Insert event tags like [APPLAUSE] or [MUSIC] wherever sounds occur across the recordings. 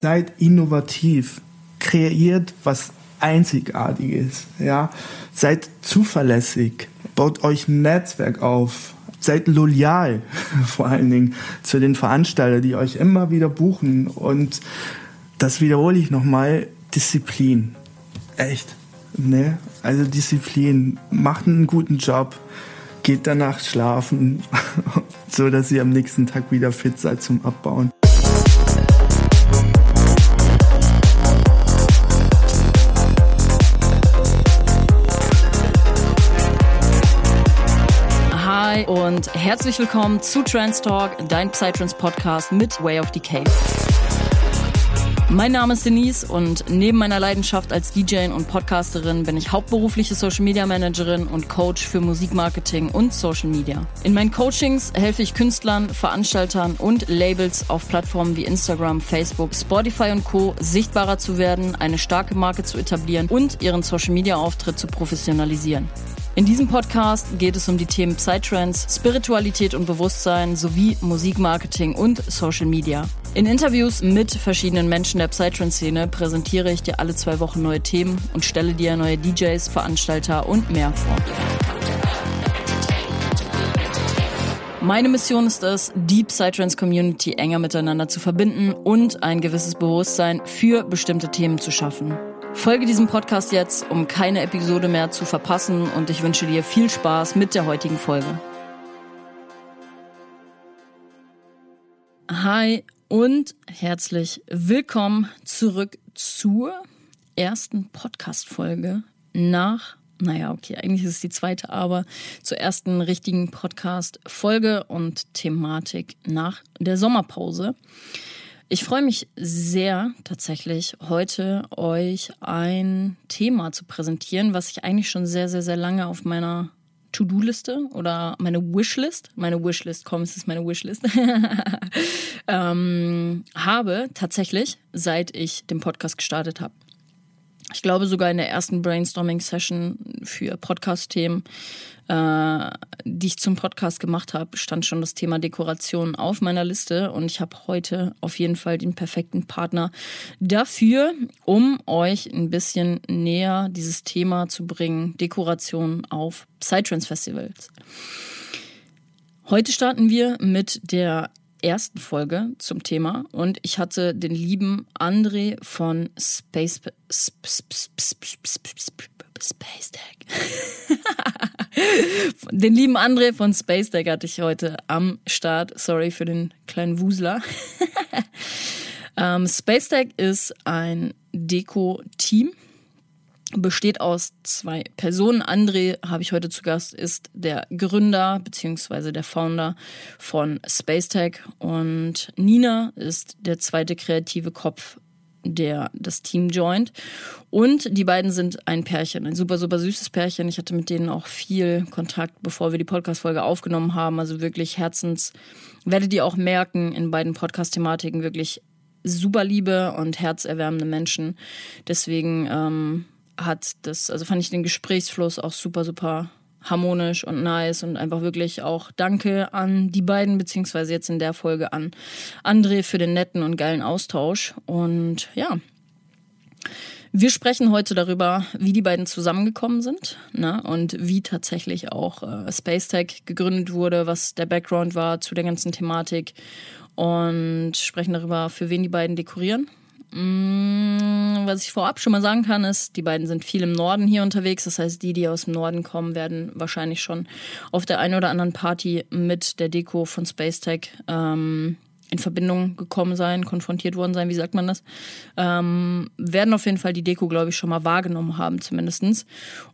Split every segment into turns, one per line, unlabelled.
Seid innovativ, kreiert was Einzigartiges, ja. Seid zuverlässig, baut euch ein Netzwerk auf, seid loyal [LAUGHS] vor allen Dingen zu den Veranstaltern, die euch immer wieder buchen und das wiederhole ich nochmal, Disziplin. Echt. Ne? Also Disziplin. Macht einen guten Job. Geht danach schlafen, [LAUGHS] so dass ihr am nächsten Tag wieder fit seid zum Abbauen.
Herzlich willkommen zu Trans Talk, dein Psytrance Podcast mit Way of Decay. Mein Name ist Denise und neben meiner Leidenschaft als DJ und Podcasterin bin ich hauptberufliche Social Media Managerin und Coach für Musikmarketing und Social Media. In meinen Coachings helfe ich Künstlern, Veranstaltern und Labels auf Plattformen wie Instagram, Facebook, Spotify und Co. sichtbarer zu werden, eine starke Marke zu etablieren und ihren Social Media Auftritt zu professionalisieren. In diesem Podcast geht es um die Themen Psytrance, Spiritualität und Bewusstsein sowie Musikmarketing und Social Media. In Interviews mit verschiedenen Menschen der Psytrance-Szene präsentiere ich dir alle zwei Wochen neue Themen und stelle dir neue DJs, Veranstalter und mehr vor. Meine Mission ist es, die Psytrance Community enger miteinander zu verbinden und ein gewisses Bewusstsein für bestimmte Themen zu schaffen. Folge diesem Podcast jetzt, um keine Episode mehr zu verpassen und ich wünsche dir viel Spaß mit der heutigen Folge. Hi und herzlich willkommen zurück zur ersten Podcast-Folge nach, naja, okay, eigentlich ist es die zweite, aber zur ersten richtigen Podcast-Folge und Thematik nach der Sommerpause. Ich freue mich sehr tatsächlich heute euch ein Thema zu präsentieren, was ich eigentlich schon sehr, sehr, sehr lange auf meiner To-Do-Liste oder meine Wishlist, meine Wishlist, komm, es ist meine Wishlist, [LAUGHS] ähm, habe tatsächlich, seit ich den Podcast gestartet habe. Ich glaube sogar in der ersten Brainstorming-Session für Podcast-Themen äh, die ich zum Podcast gemacht habe, stand schon das Thema Dekoration auf meiner Liste und ich habe heute auf jeden Fall den perfekten Partner dafür, um euch ein bisschen näher dieses Thema zu bringen, Dekoration auf Psytrance Festivals. Heute starten wir mit der ersten Folge zum Thema und ich hatte den lieben André von Space Space Tag. den lieben André von Space Tag hatte ich heute am Start. Sorry für den kleinen Wusler. ähm, Space Tag ist ein Deko-Team besteht aus zwei Personen. André habe ich heute zu Gast, ist der Gründer bzw. der Founder von Spacetech und Nina ist der zweite kreative Kopf der das Team joint. Und die beiden sind ein Pärchen, ein super, super süßes Pärchen. Ich hatte mit denen auch viel Kontakt, bevor wir die Podcast-Folge aufgenommen haben. Also wirklich Herzens, werdet ihr auch merken, in beiden Podcast-Thematiken wirklich super liebe und herzerwärmende Menschen. Deswegen ähm, hat das, also fand ich den Gesprächsfluss auch super, super harmonisch und nice und einfach wirklich auch Danke an die beiden, beziehungsweise jetzt in der Folge an André für den netten und geilen Austausch. Und ja, wir sprechen heute darüber, wie die beiden zusammengekommen sind ne? und wie tatsächlich auch äh, Space Tech gegründet wurde, was der Background war zu der ganzen Thematik und sprechen darüber, für wen die beiden dekorieren was ich vorab schon mal sagen kann, ist, die beiden sind viel im Norden hier unterwegs. Das heißt, die, die aus dem Norden kommen, werden wahrscheinlich schon auf der einen oder anderen Party mit der Deko von Space Tech ähm, in Verbindung gekommen sein, konfrontiert worden sein, wie sagt man das, ähm, werden auf jeden Fall die Deko, glaube ich, schon mal wahrgenommen haben, zumindestens.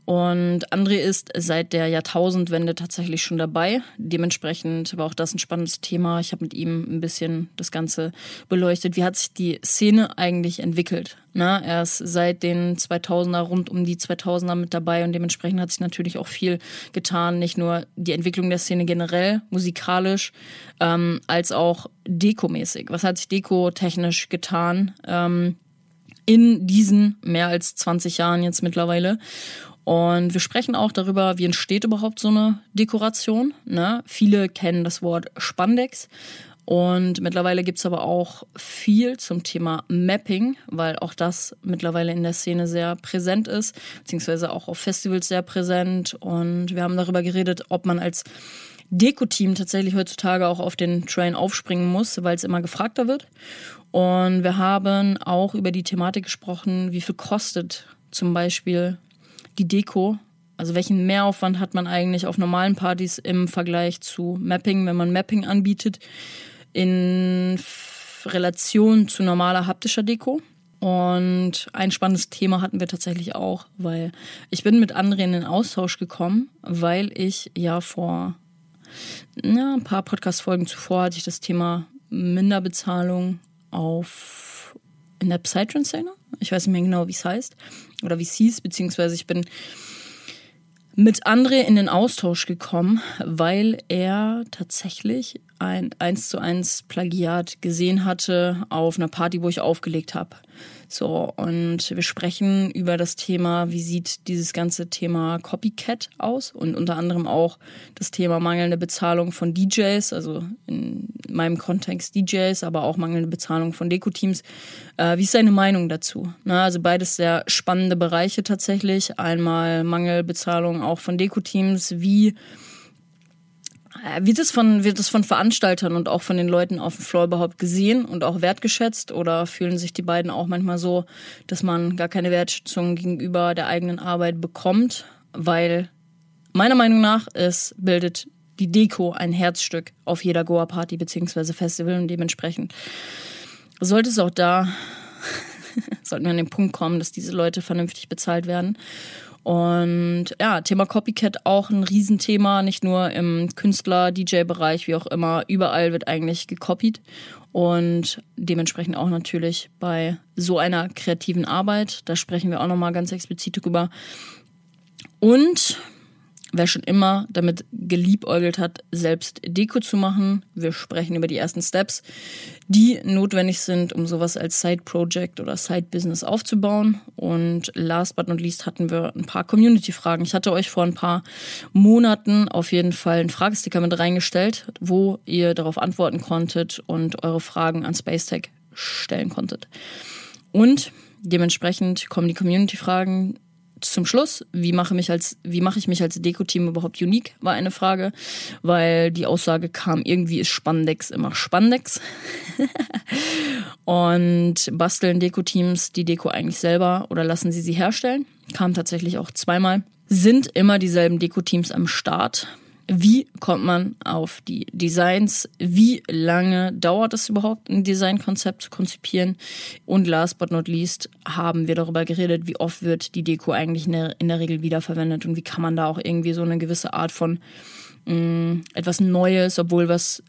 Und André ist seit der Jahrtausendwende tatsächlich schon dabei. Dementsprechend war auch das ein spannendes Thema. Ich habe mit ihm ein bisschen das Ganze beleuchtet. Wie hat sich die Szene eigentlich entwickelt? Na, er ist seit den 2000er, rund um die 2000er mit dabei und dementsprechend hat sich natürlich auch viel getan. Nicht nur die Entwicklung der Szene generell, musikalisch, ähm, als auch dekomäßig. Was hat sich dekotechnisch getan ähm, in diesen mehr als 20 Jahren jetzt mittlerweile? Und wir sprechen auch darüber, wie entsteht überhaupt so eine Dekoration. Ne? Viele kennen das Wort Spandex. Und mittlerweile gibt's aber auch viel zum Thema Mapping, weil auch das mittlerweile in der Szene sehr präsent ist, beziehungsweise auch auf Festivals sehr präsent. Und wir haben darüber geredet, ob man als Deko-Team tatsächlich heutzutage auch auf den Train aufspringen muss, weil es immer gefragter wird. Und wir haben auch über die Thematik gesprochen, wie viel kostet zum Beispiel die Deko. Also welchen Mehraufwand hat man eigentlich auf normalen Partys im Vergleich zu Mapping, wenn man Mapping anbietet, in Relation zu normaler haptischer Deko. Und ein spannendes Thema hatten wir tatsächlich auch, weil ich bin mit anderen in den Austausch gekommen, weil ich ja vor ja, ein paar Podcast-Folgen zuvor hatte ich das Thema Minderbezahlung auf in der Psytrance-Szene. Ich weiß nicht mehr genau, wie es heißt oder wie es hieß, beziehungsweise ich bin mit André in den Austausch gekommen, weil er tatsächlich ein 1 zu 1 Plagiat gesehen hatte auf einer Party, wo ich aufgelegt habe. So, und wir sprechen über das Thema, wie sieht dieses ganze Thema Copycat aus und unter anderem auch das Thema mangelnde Bezahlung von DJs, also in meinem Kontext DJs, aber auch mangelnde Bezahlung von Deko-Teams. Äh, wie ist seine Meinung dazu? Na, also beides sehr spannende Bereiche tatsächlich. Einmal Mangelbezahlung auch von Deko-Teams, wie wird es von, wird es von Veranstaltern und auch von den Leuten auf dem Floor überhaupt gesehen und auch wertgeschätzt? Oder fühlen sich die beiden auch manchmal so, dass man gar keine Wertschätzung gegenüber der eigenen Arbeit bekommt? Weil meiner Meinung nach es bildet die Deko ein Herzstück auf jeder Goa-Party beziehungsweise Festival und dementsprechend sollte es auch da, [LAUGHS] sollten wir an den Punkt kommen, dass diese Leute vernünftig bezahlt werden. Und ja, Thema Copycat auch ein Riesenthema, nicht nur im Künstler-DJ-Bereich, wie auch immer. Überall wird eigentlich gekopiert. Und dementsprechend auch natürlich bei so einer kreativen Arbeit. Da sprechen wir auch nochmal ganz explizit drüber. Und wer schon immer damit geliebäugelt hat, selbst Deko zu machen. Wir sprechen über die ersten Steps, die notwendig sind, um sowas als Side-Project oder Side-Business aufzubauen. Und last but not least hatten wir ein paar Community-Fragen. Ich hatte euch vor ein paar Monaten auf jeden Fall einen Fragesticker mit reingestellt, wo ihr darauf antworten konntet und eure Fragen an SpaceTech stellen konntet. Und dementsprechend kommen die Community-Fragen zum Schluss, wie mache, mich als, wie mache ich mich als Deko-Team überhaupt unique, war eine Frage, weil die Aussage kam, irgendwie ist Spandex immer Spandex. [LAUGHS] und basteln Deko-Teams die Deko eigentlich selber oder lassen sie sie herstellen? Kam tatsächlich auch zweimal. Sind immer dieselben Deko-Teams am Start? Wie kommt man auf die Designs? Wie lange dauert es überhaupt, ein Designkonzept zu konzipieren? Und last but not least haben wir darüber geredet, wie oft wird die Deko eigentlich in der, in der Regel wiederverwendet und wie kann man da auch irgendwie so eine gewisse Art von mh, mm, etwas Neues, obwohl was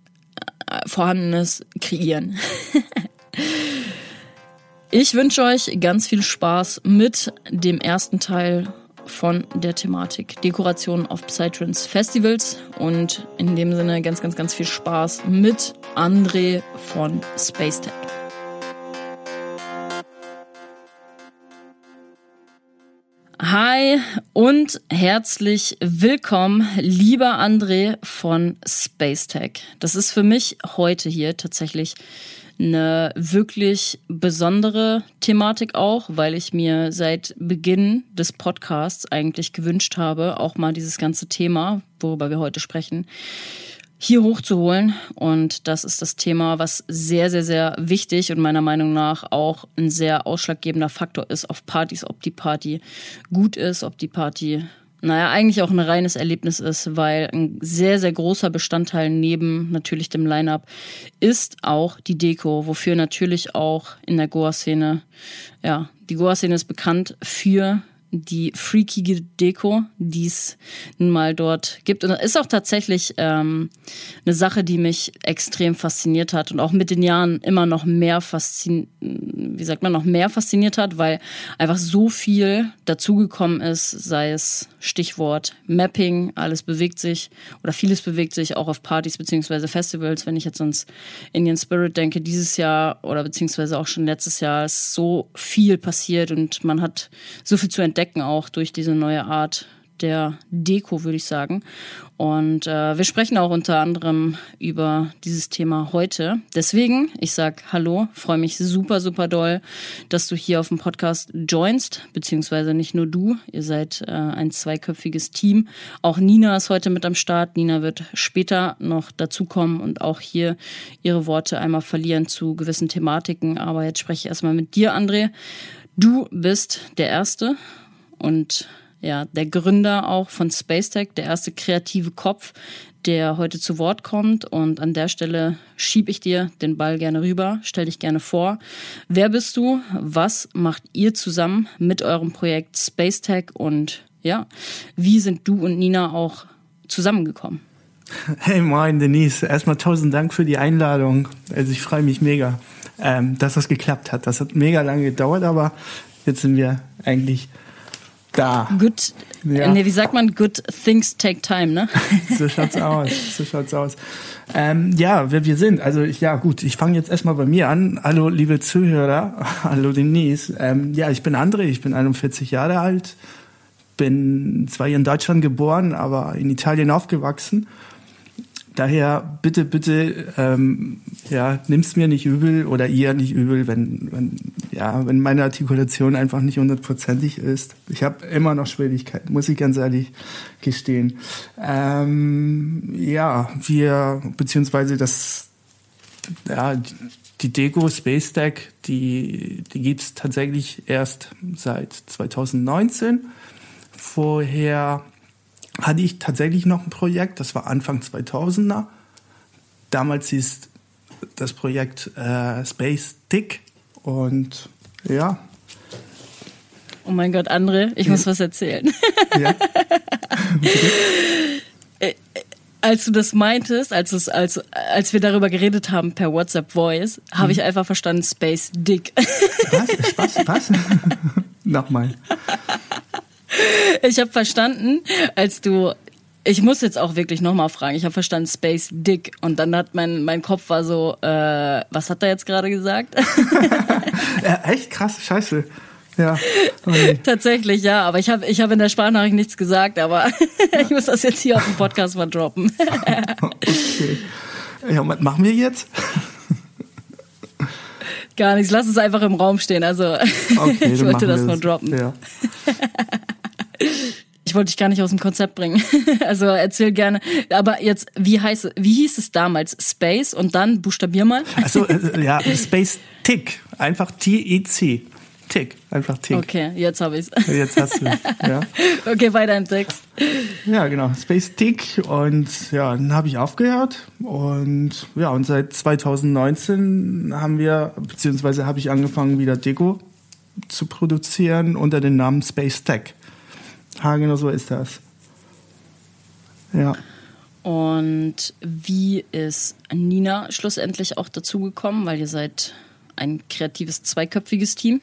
äh, Vorhandenes kreieren. [LAUGHS] ich wünsche euch ganz viel Spaß mit dem ersten Teil von der Thematik Dekoration auf Psytrance Festivals und in dem Sinne ganz, ganz, ganz viel Spaß mit André von Space Tech. Hi und herzlich willkommen, lieber André von Space Tech. Das ist für mich heute hier tatsächlich eine wirklich besondere Thematik auch, weil ich mir seit Beginn des Podcasts eigentlich gewünscht habe, auch mal dieses ganze Thema, worüber wir heute sprechen, hier hochzuholen. Und das ist das Thema, was sehr, sehr, sehr wichtig und meiner Meinung nach auch ein sehr ausschlaggebender Faktor ist auf Partys, ob die Party gut ist, ob die Party naja, eigentlich auch ein reines Erlebnis ist, weil ein sehr, sehr großer Bestandteil neben natürlich dem Line-Up ist auch die Deko, wofür natürlich auch in der Goa-Szene, ja, die Goa-Szene ist bekannt für die freakige Deko, die es nun mal dort gibt. Und das ist auch tatsächlich ähm, eine Sache, die mich extrem fasziniert hat und auch mit den Jahren immer noch mehr fasziniert, wie sagt man, noch mehr fasziniert hat, weil einfach so viel dazugekommen ist, sei es Stichwort Mapping, alles bewegt sich oder vieles bewegt sich auch auf Partys beziehungsweise Festivals. Wenn ich jetzt ans Indian Spirit denke, dieses Jahr oder beziehungsweise auch schon letztes Jahr ist so viel passiert und man hat so viel zu entdecken auch durch diese neue Art der Deko, würde ich sagen. Und äh, wir sprechen auch unter anderem über dieses Thema heute. Deswegen, ich sag Hallo, freue mich super, super doll, dass du hier auf dem Podcast joinst, beziehungsweise nicht nur du, ihr seid äh, ein zweiköpfiges Team. Auch Nina ist heute mit am Start. Nina wird später noch dazukommen und auch hier ihre Worte einmal verlieren zu gewissen Thematiken. Aber jetzt spreche ich erstmal mit dir, André. Du bist der Erste und ja, der Gründer auch von SpaceTech, der erste kreative Kopf, der heute zu Wort kommt. Und an der Stelle schiebe ich dir den Ball gerne rüber, stell dich gerne vor. Wer bist du? Was macht ihr zusammen mit eurem Projekt SpaceTech? Und ja, wie sind du und Nina auch zusammengekommen?
Hey, moin, Denise. Erstmal tausend Dank für die Einladung. Also ich freue mich mega, ähm, dass das geklappt hat. Das hat mega lange gedauert, aber jetzt sind wir eigentlich da.
Good, ja. nee, wie sagt man? Good things take time, ne? [LAUGHS]
so schaut's aus. So schaut's aus. Ähm, ja, wer wir sind. Also ich, ja gut, ich fange jetzt erstmal bei mir an. Hallo, liebe Zuhörer. [LAUGHS] Hallo, Denise. Ähm, ja, ich bin André, ich bin 41 Jahre alt. Bin zwar hier in Deutschland geboren, aber in Italien aufgewachsen daher bitte, bitte, ähm, ja, nimm's mir nicht übel oder ihr nicht übel, wenn, wenn, ja, wenn meine Artikulation einfach nicht hundertprozentig ist. Ich habe immer noch Schwierigkeiten, muss ich ganz ehrlich gestehen. Ähm, ja, wir, beziehungsweise das, ja, die Deko Space Deck, die, die gibt's tatsächlich erst seit 2019. Vorher hatte ich tatsächlich noch ein Projekt, das war Anfang 2000er. Damals hieß das Projekt äh, Space Tick und ja.
Oh mein Gott, André, ich ja. muss was erzählen. Ja. [LAUGHS] Äh, als du das meintest, als, es, als, als wir darüber geredet haben per WhatsApp Voice, habe hm. ich einfach verstanden Space Dick.
Was? Was? Was? [LAUGHS] Nochmal.
Ich habe verstanden, als du ich muss jetzt auch wirklich nochmal fragen. Ich habe verstanden Space Dick und dann hat mein mein Kopf war so, äh, was hat er jetzt gerade gesagt? [LAUGHS]
ja, echt krass, scheiße. Ja.
Okay. [LAUGHS] Tatsächlich, ja. Aber ich habe ich hab in der Sprachnachricht nichts gesagt, aber [LAUGHS] ich muss das jetzt hier auf dem Podcast mal droppen.
okay. Ja, und was machen wir jetzt?
Gar nichts. Lass es einfach im Raum stehen. Also okay, ich wollte das nur droppen. Ja. Ich wollte dich gar nicht aus dem Konzept bringen. [LAUGHS] Also erzähl gerne. Aber jetzt, wie heißt, wie hieß es damals? Space und dann buchstabier mal.
Also [LAUGHS] äh, ja, Space Tick, einfach T-E-C. Tick, einfach Tick.
Okay, jetzt habe ich's.
Jetzt hast du ja. [LAUGHS]
Okay, weiter im Text.
Ja, genau, Space Tick und ja, dann habe ich aufgehört und ja, und seit 2019 haben wir, beziehungsweise habe ich angefangen, wieder Deko zu produzieren unter dem Namen Space Tech. Ha, genau so ist das. Ja.
Und wie ist Nina schlussendlich auch dazugekommen? Weil ihr seid ein kreatives, zweiköpfiges Team.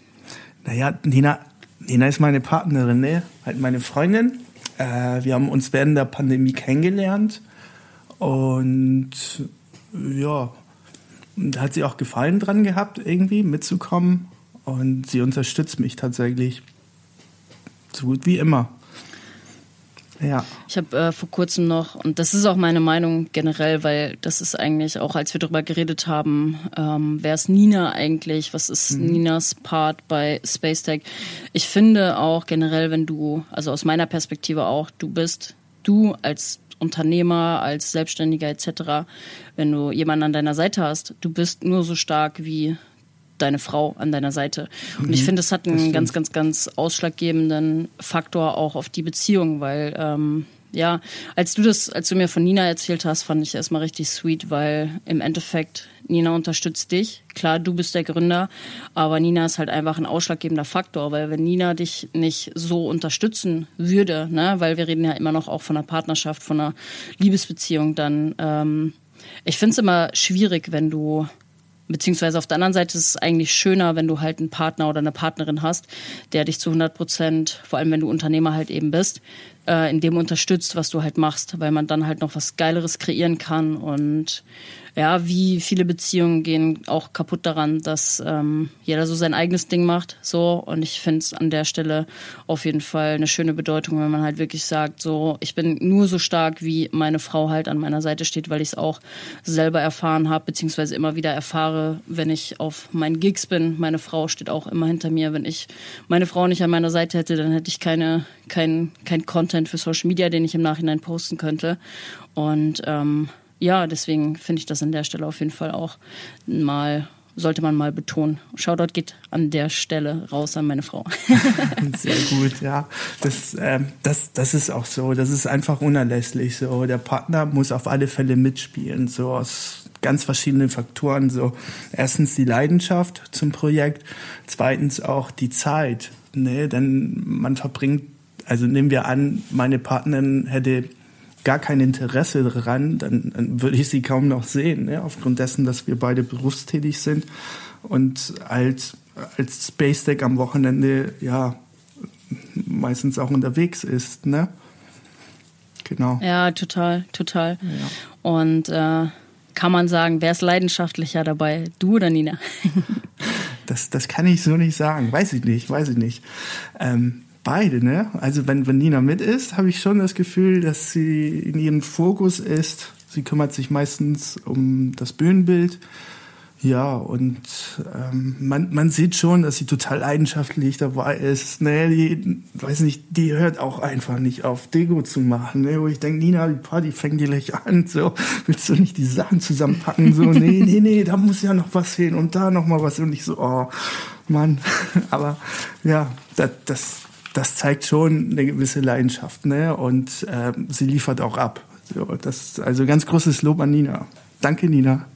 Naja, Nina, Nina ist meine Partnerin, ne? halt meine Freundin. Äh, wir haben uns während der Pandemie kennengelernt. Und ja, da hat sie auch Gefallen dran gehabt, irgendwie mitzukommen. Und sie unterstützt mich tatsächlich so gut wie immer. Ja.
Ich habe äh, vor kurzem noch, und das ist auch meine Meinung generell, weil das ist eigentlich auch, als wir darüber geredet haben, ähm, wer ist Nina eigentlich, was ist mhm. Ninas Part bei Space Tech? Ich finde auch generell, wenn du, also aus meiner Perspektive auch, du bist, du als Unternehmer, als Selbstständiger etc., wenn du jemanden an deiner Seite hast, du bist nur so stark wie deine Frau an deiner Seite. Und mhm, ich finde, es hat einen ganz, ganz, ganz ausschlaggebenden Faktor auch auf die Beziehung, weil ähm, ja, als du das, als du mir von Nina erzählt hast, fand ich erstmal richtig sweet, weil im Endeffekt Nina unterstützt dich. Klar, du bist der Gründer, aber Nina ist halt einfach ein ausschlaggebender Faktor, weil wenn Nina dich nicht so unterstützen würde, ne, weil wir reden ja immer noch auch von einer Partnerschaft, von einer Liebesbeziehung, dann ähm, ich finde es immer schwierig, wenn du Beziehungsweise auf der anderen Seite ist es eigentlich schöner, wenn du halt einen Partner oder eine Partnerin hast, der dich zu 100 Prozent, vor allem wenn du Unternehmer halt eben bist, äh, in dem unterstützt, was du halt machst, weil man dann halt noch was Geileres kreieren kann. Und ja, wie viele Beziehungen gehen auch kaputt daran, dass ähm, jeder so sein eigenes Ding macht. So. Und ich finde es an der Stelle auf jeden Fall eine schöne Bedeutung, wenn man halt wirklich sagt, so, ich bin nur so stark, wie meine Frau halt an meiner Seite steht, weil ich es auch selber erfahren habe, beziehungsweise immer wieder erfahre, wenn ich auf meinen Gigs bin. Meine Frau steht auch immer hinter mir. Wenn ich meine Frau nicht an meiner Seite hätte, dann hätte ich keine, kein, kein Content für Social Media, den ich im Nachhinein posten könnte. Und ähm, ja, deswegen finde ich das an der Stelle auf jeden Fall auch mal sollte man mal betonen. Shoutout geht an der Stelle raus an meine Frau. [LAUGHS]
Sehr gut, ja. Das, äh, das, das ist auch so. Das ist einfach unerlässlich. So, der Partner muss auf alle Fälle mitspielen. So aus ganz verschiedenen Faktoren. So erstens die Leidenschaft zum Projekt, zweitens auch die Zeit. Ne, denn man verbringt, also nehmen wir an, meine Partnerin hätte gar kein Interesse daran, dann, dann würde ich sie kaum noch sehen, ne? aufgrund dessen, dass wir beide berufstätig sind und als, als Space Deck am Wochenende ja meistens auch unterwegs ist. Ne?
Genau. Ja, total, total. Ja. Und äh, kann man sagen, wer ist leidenschaftlicher dabei, du oder Nina? [LAUGHS]
das, das kann ich so nicht sagen. Weiß ich nicht, weiß ich nicht. Ähm, beide, ne? Also wenn, wenn Nina mit ist, habe ich schon das Gefühl, dass sie in ihrem Fokus ist. Sie kümmert sich meistens um das Bühnenbild. Ja, und ähm, man, man sieht schon, dass sie total leidenschaftlich dabei ist. Ne, die, weiß nicht, die hört auch einfach nicht auf, Dego zu machen. Ne? Wo ich denke, Nina, die Party fängt gleich an. So, willst du nicht die Sachen zusammenpacken? So, nee, [LAUGHS] nee, nee, da muss ja noch was hin und da noch mal was. Und ich so, oh, Mann. [LAUGHS] Aber ja, das, das das zeigt schon eine gewisse Leidenschaft, ne? Und äh, sie liefert auch ab. So, das, also ganz großes Lob an Nina. Danke, Nina,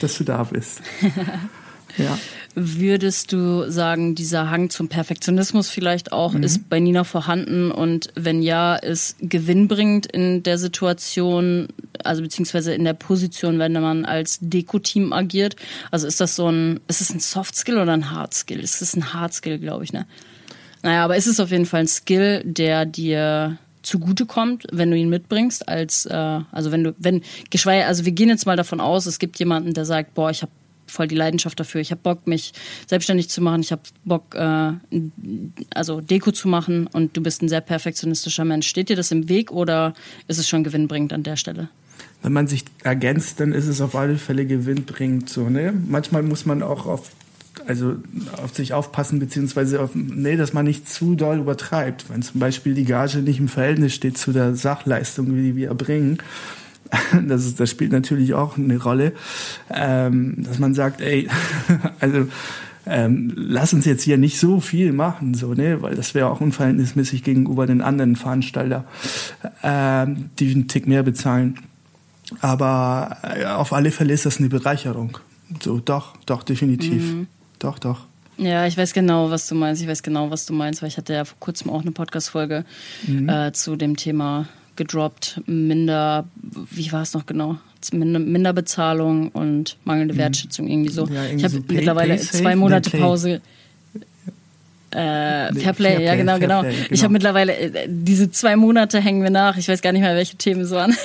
dass du da bist. [LAUGHS]
ja. Würdest du sagen, dieser Hang zum Perfektionismus vielleicht auch mhm. ist bei Nina vorhanden und wenn ja, ist gewinnbringend in der Situation, also beziehungsweise in der Position, wenn man als Deko-Team agiert? Also ist das so ein, ist es ein Soft Skill oder ein Hard Skill? Ist es ein Hard Skill, glaube ich, ne? Naja, aber es ist auf jeden Fall ein Skill, der dir zugutekommt, wenn du ihn mitbringst, als äh, also wenn du, wenn, geschweige, also wir gehen jetzt mal davon aus, es gibt jemanden, der sagt, boah, ich habe voll die Leidenschaft dafür, ich habe Bock, mich selbstständig zu machen, ich habe Bock, äh, also Deko zu machen und du bist ein sehr perfektionistischer Mensch. Steht dir das im Weg oder ist es schon gewinnbringend an der Stelle?
Wenn man sich ergänzt, dann ist es auf alle Fälle gewinnbringend so. Ne? Manchmal muss man auch auf also auf sich aufpassen, beziehungsweise auf, nee, dass man nicht zu doll übertreibt. Wenn zum Beispiel die Gage nicht im Verhältnis steht zu der Sachleistung, die wir erbringen, [LAUGHS] das, ist, das spielt natürlich auch eine Rolle, ähm, dass man sagt, ey, [LAUGHS] also ähm, lass uns jetzt hier nicht so viel machen, so, ne, weil das wäre auch unverhältnismäßig gegenüber den anderen Veranstalter, ähm, die einen Tick mehr bezahlen. Aber äh, auf alle Fälle ist das eine Bereicherung. So, doch, doch, definitiv. Mhm. Doch, doch.
Ja, ich weiß genau, was du meinst. Ich weiß genau, was du meinst, weil ich hatte ja vor kurzem auch eine Podcast-Folge mhm. äh, zu dem Thema gedroppt. Minder, wie war es noch genau? Minderbezahlung und mangelnde mhm. Wertschätzung irgendwie so. Ja, irgendwie ich habe so mittlerweile pay zwei Monate Pause. Äh, Fairplay, Fair ja genau, genau. Play, genau. Ich habe mittlerweile äh, diese zwei Monate hängen wir nach. Ich weiß gar nicht mehr, welche Themen es waren.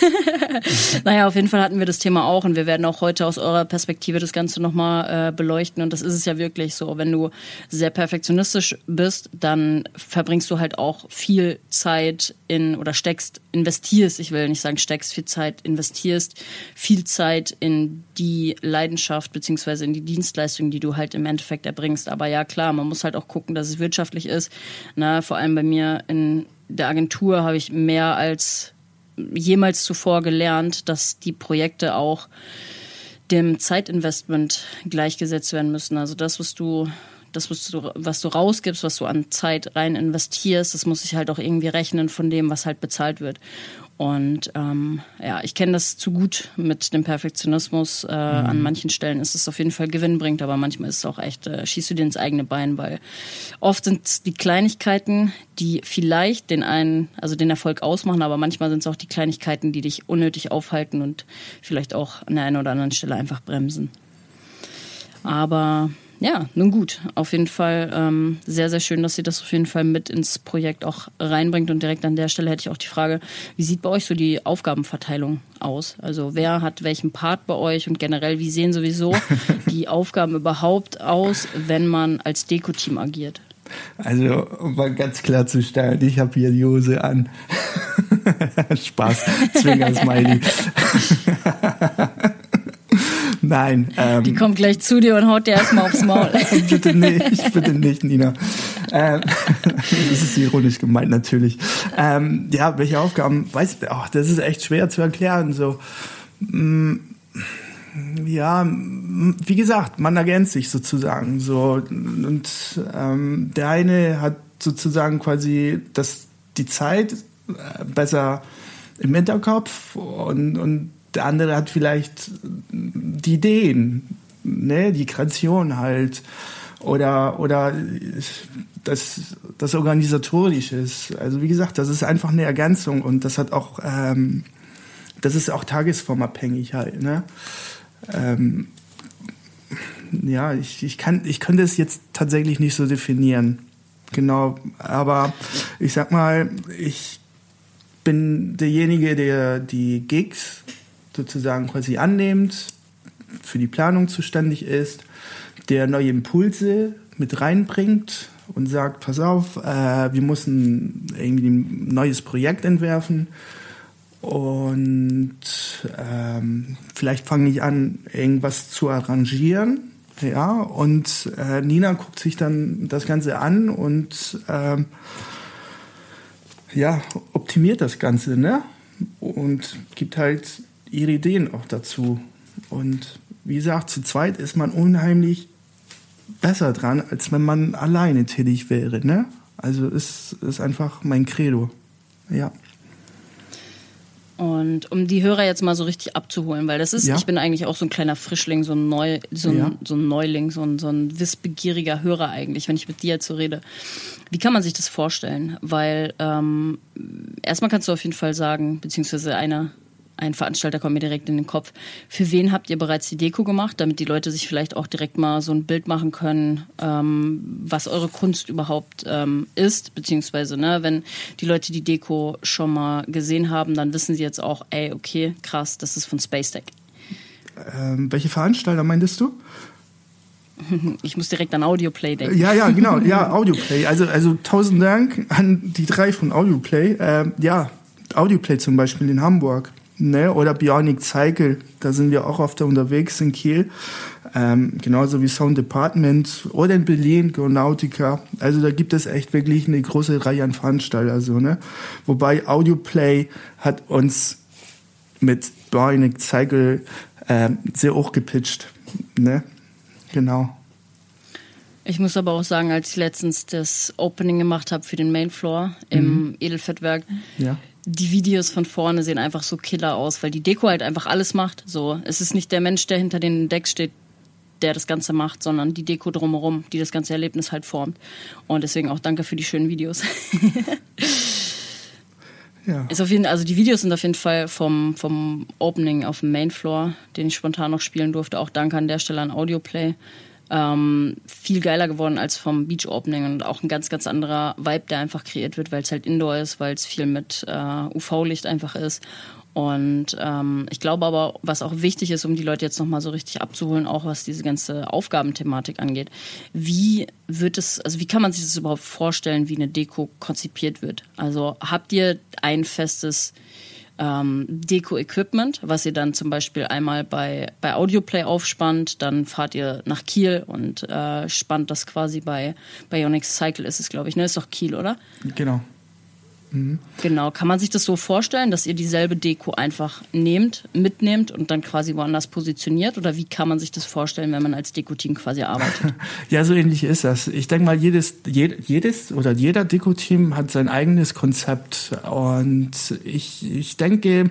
[LAUGHS] naja, auf jeden Fall hatten wir das Thema auch und wir werden auch heute aus eurer Perspektive das Ganze nochmal äh, beleuchten. Und das ist es ja wirklich so. Wenn du sehr perfektionistisch bist, dann verbringst du halt auch viel Zeit in oder steckst, investierst, ich will nicht sagen steckst viel Zeit, investierst viel Zeit in die Leidenschaft beziehungsweise in die Dienstleistung, die du halt im Endeffekt erbringst. Aber ja, klar, man muss halt auch gucken, dass es wirtschaftlich ist. Na, vor allem bei mir in der Agentur habe ich mehr als jemals zuvor gelernt, dass die Projekte auch dem Zeitinvestment gleichgesetzt werden müssen. Also das, was du das, was du, was du rausgibst, was du an Zeit rein investierst, das muss sich halt auch irgendwie rechnen von dem, was halt bezahlt wird. Und ähm, ja, ich kenne das zu gut mit dem Perfektionismus. Äh, mhm. An manchen Stellen ist es auf jeden Fall gewinnbringend, aber manchmal ist es auch echt, äh, schießt du dir ins eigene Bein, weil oft sind es die Kleinigkeiten, die vielleicht den einen, also den Erfolg ausmachen, aber manchmal sind es auch die Kleinigkeiten, die dich unnötig aufhalten und vielleicht auch an der einen oder anderen Stelle einfach bremsen. Aber ja, nun gut. Auf jeden Fall ähm, sehr, sehr schön, dass ihr das auf jeden Fall mit ins Projekt auch reinbringt. Und direkt an der Stelle hätte ich auch die Frage, wie sieht bei euch so die Aufgabenverteilung aus? Also wer hat welchen Part bei euch und generell, wie sehen sowieso [LAUGHS] die Aufgaben überhaupt aus, wenn man als Deko-Team agiert?
Also, um mal ganz klar zu stellen, ich habe hier die Hose an. [LAUGHS] Spaß, Zwinger-Smiley. [LAUGHS] Nein.
Ähm, die kommt gleich zu dir und haut dir erstmal aufs Maul. [LAUGHS]
bitte nicht, bitte nicht, Nina. Ähm, [LAUGHS] das ist ironisch gemeint, natürlich. Ähm, ja, welche Aufgaben? Weiß, oh, das ist echt schwer zu erklären. So, mm, ja, wie gesagt, man ergänzt sich sozusagen. So und ähm, der eine hat sozusagen quasi das die Zeit äh, besser im Hinterkopf und, und der andere hat vielleicht die Ideen, ne, die Kreation halt oder oder das das organisatorische ist. Also wie gesagt, das ist einfach eine Ergänzung und das hat auch ähm, das ist auch tagesformabhängig halt. Ne? Ähm, ja, ich, ich kann ich könnte es jetzt tatsächlich nicht so definieren. Genau, aber ich sag mal, ich bin derjenige, der die Gigs sozusagen quasi annimmt, für die Planung zuständig ist, der neue Impulse mit reinbringt und sagt, pass auf, äh, wir müssen irgendwie ein neues Projekt entwerfen und ähm, vielleicht fange ich an, irgendwas zu arrangieren. Ja, und äh, Nina guckt sich dann das Ganze an und ähm, ja, optimiert das Ganze, ne? Und gibt halt ihre Ideen auch dazu. Und wie gesagt, zu zweit ist man unheimlich besser dran, als wenn man alleine tätig wäre. Ne? Also ist, ist einfach mein Credo. Ja.
Und um die Hörer jetzt mal so richtig abzuholen, weil das ist, ja. ich bin eigentlich auch so ein kleiner Frischling, so ein, Neu, so ein, ja. so ein Neuling, so ein, so ein wissbegieriger Hörer eigentlich, wenn ich mit dir jetzt so rede. Wie kann man sich das vorstellen? Weil ähm, erstmal kannst du auf jeden Fall sagen, beziehungsweise einer ein Veranstalter kommt mir direkt in den Kopf. Für wen habt ihr bereits die Deko gemacht, damit die Leute sich vielleicht auch direkt mal so ein Bild machen können, ähm, was eure Kunst überhaupt ähm, ist, beziehungsweise ne, wenn die Leute die Deko schon mal gesehen haben, dann wissen sie jetzt auch, ey, okay, krass, das ist von Space Deck.
Ähm, welche Veranstalter meintest du? [LAUGHS]
Ich muss direkt an Audioplay denken.
Ja, ja, genau, ja, [LAUGHS] Audioplay. Also, also tausend Dank an die drei von Audioplay. Ähm, ja, Audioplay zum Beispiel in Hamburg ne? oder Bionic Cycle, da sind wir auch oft unterwegs in Kiel. Ähm, genauso wie Sound Department oder in Berlin, Geonautica. Also da gibt es echt wirklich eine große Reihe an Veranstaltern. So, ne? Wobei Audioplay hat uns mit Bionic Cycle ähm, sehr hoch gepitcht. Ne? Genau.
Ich muss aber auch sagen, als ich letztens das Opening gemacht habe für den Mainfloor im mhm. Edelfettwerk, ja die Videos von vorne sehen einfach so killer aus, weil die Deko halt einfach alles macht. So, es ist nicht der Mensch, der hinter den Decks steht, der das Ganze macht, sondern die Deko drumherum, die das ganze Erlebnis halt formt. Und deswegen auch danke für die schönen Videos. [LAUGHS] ja. Ist auf jeden, also die Videos sind auf jeden Fall vom, vom Opening auf dem Mainfloor, den ich spontan noch spielen durfte. Auch danke an der Stelle an Audioplay ähm, viel geiler geworden als vom Beach Opening und auch ein ganz, ganz anderer Vibe, der einfach kreiert wird, weil es halt Indoor ist, weil es viel mit äh, UV-Licht einfach ist. Und ähm, ich glaube aber, was auch wichtig ist, um die Leute jetzt nochmal so richtig abzuholen, auch was diese ganze Aufgabenthematik angeht, wie wird es, also wie kann man sich das überhaupt vorstellen, wie eine Deko konzipiert wird? Also habt ihr ein festes ähm, Deko-Equipment, was ihr dann zum Beispiel einmal bei, bei Audioplay aufspannt, dann fahrt ihr nach Kiel und äh, spannt das quasi bei, bei Cycle ist es, glaube ich, ne? Ist doch Kiel, oder?
Genau.
Genau, kann man sich das so vorstellen, dass ihr dieselbe Deko einfach nehmt, mitnehmt und dann quasi woanders positioniert? Oder wie kann man sich das vorstellen, wenn man als Deko-Team quasi arbeitet? [LAUGHS]
ja, so ähnlich ist das. Ich denke mal, jedes, jedes oder jeder Deko-Team hat sein eigenes Konzept. Und ich, ich denke,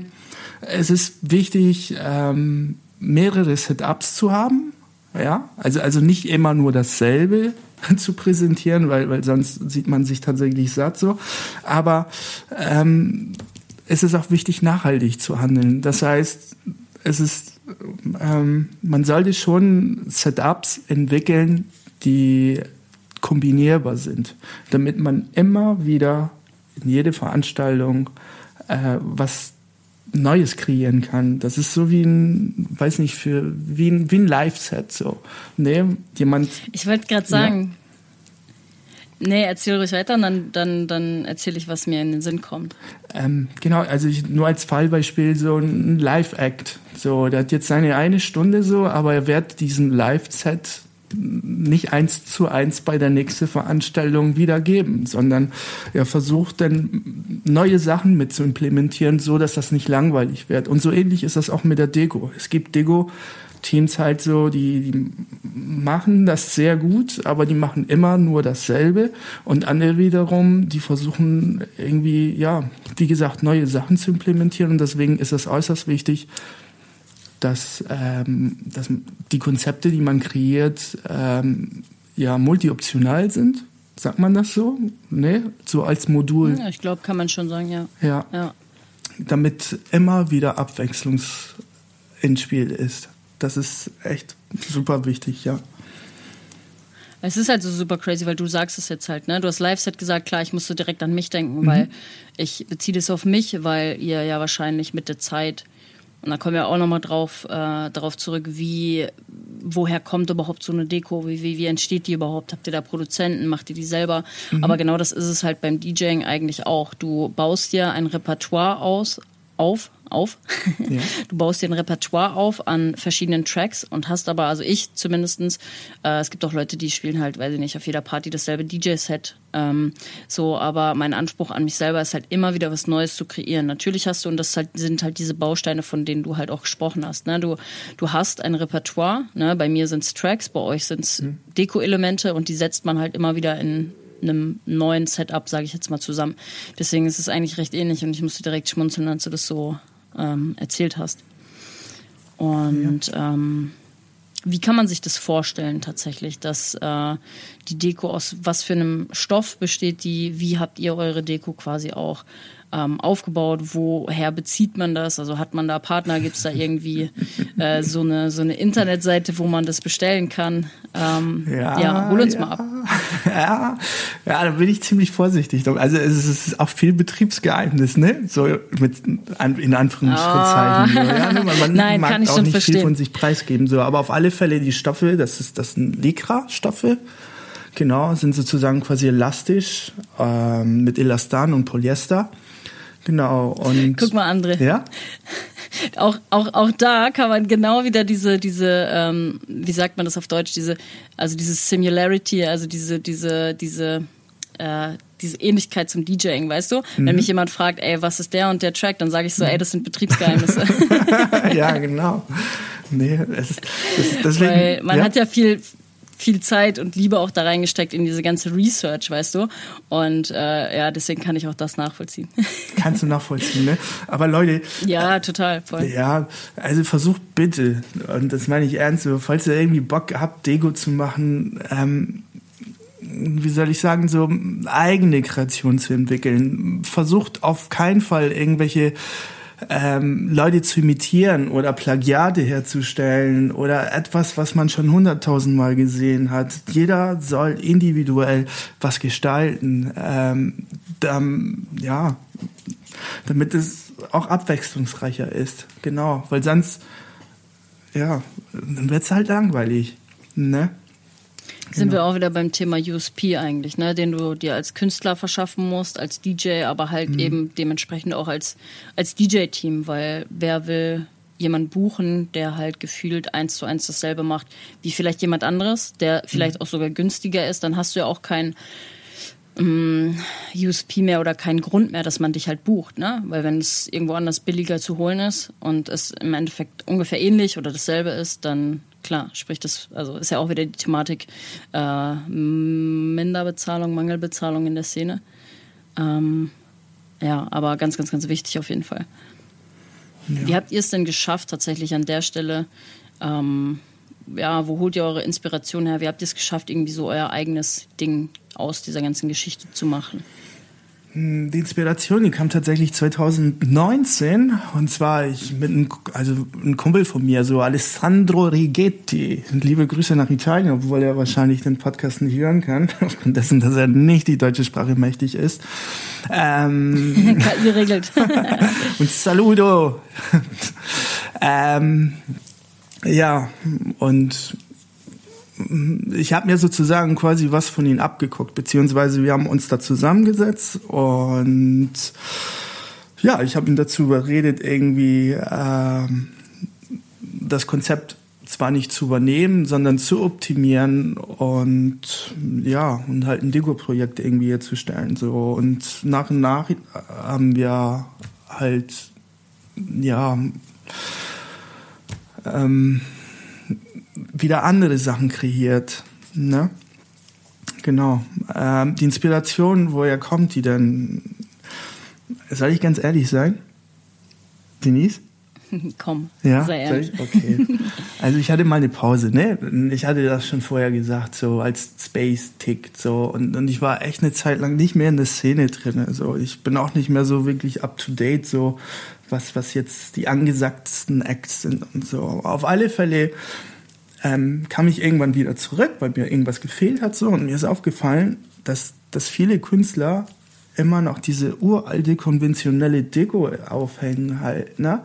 es ist wichtig, ähm, mehrere Setups zu haben. Ja, also, also nicht immer nur dasselbe, [LAUGHS] zu präsentieren, weil, weil sonst sieht man sich tatsächlich satt so. Aber ähm, es ist auch wichtig, nachhaltig zu handeln. Das heißt, es ist, ähm, man sollte schon Setups entwickeln, die kombinierbar sind, damit man immer wieder in jede Veranstaltung äh, was Neues kreieren kann. Das ist so wie ein, weiß nicht, für wie ein, wie ein Live-Set so. Ne, jemand.
Ich wollte gerade sagen. Ja. Nee, erzähl ruhig weiter und dann, dann, dann erzähle ich, was mir in den Sinn kommt.
Ähm, genau, also ich, nur als Fallbeispiel so ein Live-Act. So, der hat jetzt seine eine Stunde so, aber er wird diesen Live-Set nicht eins zu eins bei der nächsten Veranstaltung wiedergeben, sondern er versucht dann neue Sachen mit zu implementieren, so dass das nicht langweilig wird. Und so ähnlich ist das auch mit der Deko. Es gibt Deko, Teams halt so, die, die machen das sehr gut, aber die machen immer nur dasselbe. Und andere wiederum, die versuchen irgendwie, ja, wie gesagt, neue Sachen zu implementieren. Und deswegen ist es äußerst wichtig, dass, ähm, dass die Konzepte, die man kreiert, ähm, ja multioptional sind. Sagt man das so? Ne? So als Modul.
Ja, ich glaube, kann man schon sagen, ja.
ja. Ja. Damit immer wieder Abwechslung ins Spiel ist. Das ist echt super wichtig, ja.
Es ist halt so super crazy, weil du sagst es jetzt halt, ne? Du hast Live-Set gesagt, klar, ich musste direkt an mich denken, mhm. weil ich beziehe das auf mich, weil ihr ja wahrscheinlich mit der Zeit und da kommen wir auch nochmal drauf, äh, darauf zurück, wie, woher kommt überhaupt so eine Deko, wie, wie, wie entsteht die überhaupt? Habt ihr da Produzenten, macht ihr die selber? Mhm. Aber genau das ist es halt beim DJing eigentlich auch. Du baust dir ein Repertoire aus, auf, auf. Ja. [LAUGHS] Du baust dir ein Repertoire auf an verschiedenen Tracks und hast aber, also ich zumindestens, äh, es gibt auch Leute, die spielen halt, weiß ich nicht, auf jeder Party dasselbe DJ-Set. Ähm, so, aber mein Anspruch an mich selber ist halt immer wieder was Neues zu kreieren. Natürlich hast du, und das halt, sind halt diese Bausteine, von denen du halt auch gesprochen hast. Ne? Du, du hast ein Repertoire, ne? bei mir sind es Tracks, bei euch sind es mhm. Deko-Elemente und die setzt man halt immer wieder in einem neuen Setup, sage ich jetzt mal, zusammen. Deswegen ist es eigentlich recht ähnlich und ich musste direkt schmunzeln, als du das so ähm, erzählt hast. Und ja. ähm, wie kann man sich das vorstellen tatsächlich, dass äh, die Deko aus was für einem Stoff besteht, die, wie habt ihr eure Deko quasi auch ähm, aufgebaut? Woher bezieht man das? Also hat man da Partner? Gibt es da irgendwie äh, so, eine, so eine Internetseite, wo man das bestellen kann? Ähm, ja, ja, hol uns
ja,
mal ab. [LAUGHS]
Ja, ja, da bin ich ziemlich vorsichtig. Also es ist auch viel Betriebsgeheimnis, ne? So mit in Anführungszeichen. Oh. Ja? Man, man [LAUGHS]
Nein, mag kann ich
auch
schon
nicht
verstehen.
viel von sich preisgeben. So, aber auf alle Fälle die Stoffe, das ist das sind Lycra-Stoffe. Genau, sind sozusagen quasi elastisch ähm, mit Elastan und Polyester. Genau. Und
Guck mal, André.
Ja. [LAUGHS]
Auch, auch, auch da kann man genau wieder diese, diese, ähm, wie sagt man das auf Deutsch, diese, also diese Similarity, also diese, diese, diese, äh, diese Ähnlichkeit zum DJing, weißt du? Mhm. Wenn mich jemand fragt, ey, was ist der und der Track, dann sage ich so, ey, das sind Betriebsgeheimnisse. [LAUGHS]
ja, genau. Nee, es, das, deswegen,
Weil man ja. hat ja viel, viel Zeit und Liebe auch da reingesteckt in diese ganze Research, weißt du? Und äh, ja, deswegen kann ich auch das nachvollziehen. [LAUGHS]
Kannst du nachvollziehen, ne? Aber Leute.
Ja, total, voll.
Ja, also versucht bitte, und das meine ich ernst, falls ihr irgendwie Bock habt, Dego zu machen, ähm, wie soll ich sagen, so eigene Kreation zu entwickeln. Versucht auf keinen Fall irgendwelche ähm, Leute zu imitieren oder Plagiate herzustellen oder etwas, was man schon hunderttausendmal gesehen hat. Jeder soll individuell was gestalten. Ähm, dann, ja, damit es auch abwechslungsreicher ist. Genau, weil sonst, ja, dann wird es halt langweilig. Ne?
Sind genau. wir auch wieder beim Thema USP eigentlich, ne? den du dir als Künstler verschaffen musst, als DJ, aber halt mhm. eben dementsprechend auch als, als DJ-Team, weil wer will jemand buchen, der halt gefühlt eins zu eins dasselbe macht, wie vielleicht jemand anderes, der vielleicht mhm. auch sogar günstiger ist, dann hast du ja auch kein ähm, USP mehr oder keinen Grund mehr, dass man dich halt bucht, ne? Weil wenn es irgendwo anders billiger zu holen ist und es im Endeffekt ungefähr ähnlich oder dasselbe ist, dann klar, spricht das, also ist ja auch wieder die Thematik äh, Minderbezahlung, Mangelbezahlung in der Szene. Ähm, ja, aber ganz, ganz, ganz wichtig auf jeden Fall. Ja. Wie habt ihr es denn geschafft, tatsächlich an der Stelle? Ähm, ja, wo holt ihr eure Inspiration her? Wie habt ihr es geschafft, irgendwie so euer eigenes Ding aus dieser ganzen Geschichte zu machen?
Hm, die Inspiration, die kam tatsächlich 2019 und zwar ich mit einem, also ein Kumpel von mir, so Alessandro Righetti. Liebe Grüße nach Italien, obwohl er wahrscheinlich den Podcast nicht hören kann, [LAUGHS] aufgrund dessen, dass er nicht die deutsche Sprache mächtig ist.
Ähm, [LAUGHS] KI regelt. [LAUGHS]
und Saludo. ähm, ja, und ich habe mir sozusagen quasi was von ihnen abgeguckt, beziehungsweise wir haben uns da zusammengesetzt und ja, ich habe ihn dazu überredet, irgendwie äh, das Konzept zwar nicht zu übernehmen, sondern zu optimieren und ja, und halt ein Deko-Projekt irgendwie herzustellen. So. Und nach und nach haben wir halt ja ähm, wieder andere Sachen kreiert. Ne? Genau. Ähm, die Inspiration, woher kommt die denn? Soll ich ganz ehrlich sein? Denise? [LAUGHS]
Komm,
ja,
sei ehrlich.
Okay. [LAUGHS] Also ich hatte mal eine Pause, ne? Ich hatte das schon vorher gesagt, so als Space tickt, so und, und ich war echt eine Zeit lang nicht mehr in der Szene drin. Also ich bin auch nicht mehr so wirklich up to date, so was was jetzt die angesagtesten Acts sind und so. Auf alle Fälle ähm, kam ich irgendwann wieder zurück, weil mir irgendwas gefehlt hat so und mir ist aufgefallen, dass, dass viele Künstler immer noch diese uralte konventionelle Deko aufhängen halt, ne?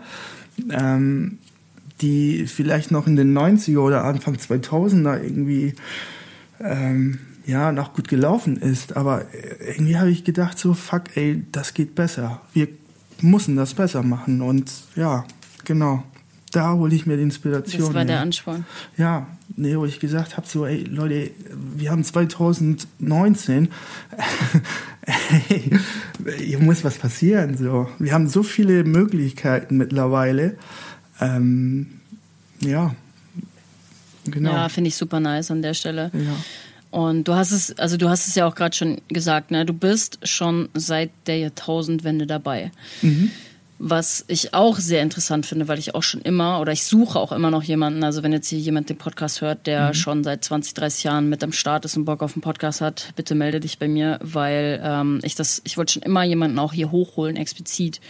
Ähm, die vielleicht noch in den 90er oder Anfang 2000er irgendwie ähm, ja noch gut gelaufen ist, aber irgendwie habe ich gedacht so fuck ey, das geht besser. Wir müssen das besser machen und ja, genau da hole ich mir die Inspiration.
Das war der Ansporn.
Ja, nee, wo ich gesagt habe, so, ey, Leute, wir haben 2019, [LAUGHS] ey, hier muss was passieren, so. Wir haben so viele Möglichkeiten mittlerweile. Ähm, ja, genau.
Ja, finde ich super nice an der Stelle.
Ja.
Und du hast es, also du hast es ja auch gerade schon gesagt, ne? Du bist schon seit der Jahrtausendwende dabei. Mhm. Was ich auch sehr interessant finde, weil ich auch schon immer oder ich suche auch immer noch jemanden, also wenn jetzt hier jemand den Podcast hört, der mhm. schon seit 20, 30 Jahren mit am Start ist und Bock auf einen Podcast hat, bitte melde dich bei mir, weil ähm, ich das, ich wollte schon immer jemanden auch hier hochholen, explizit,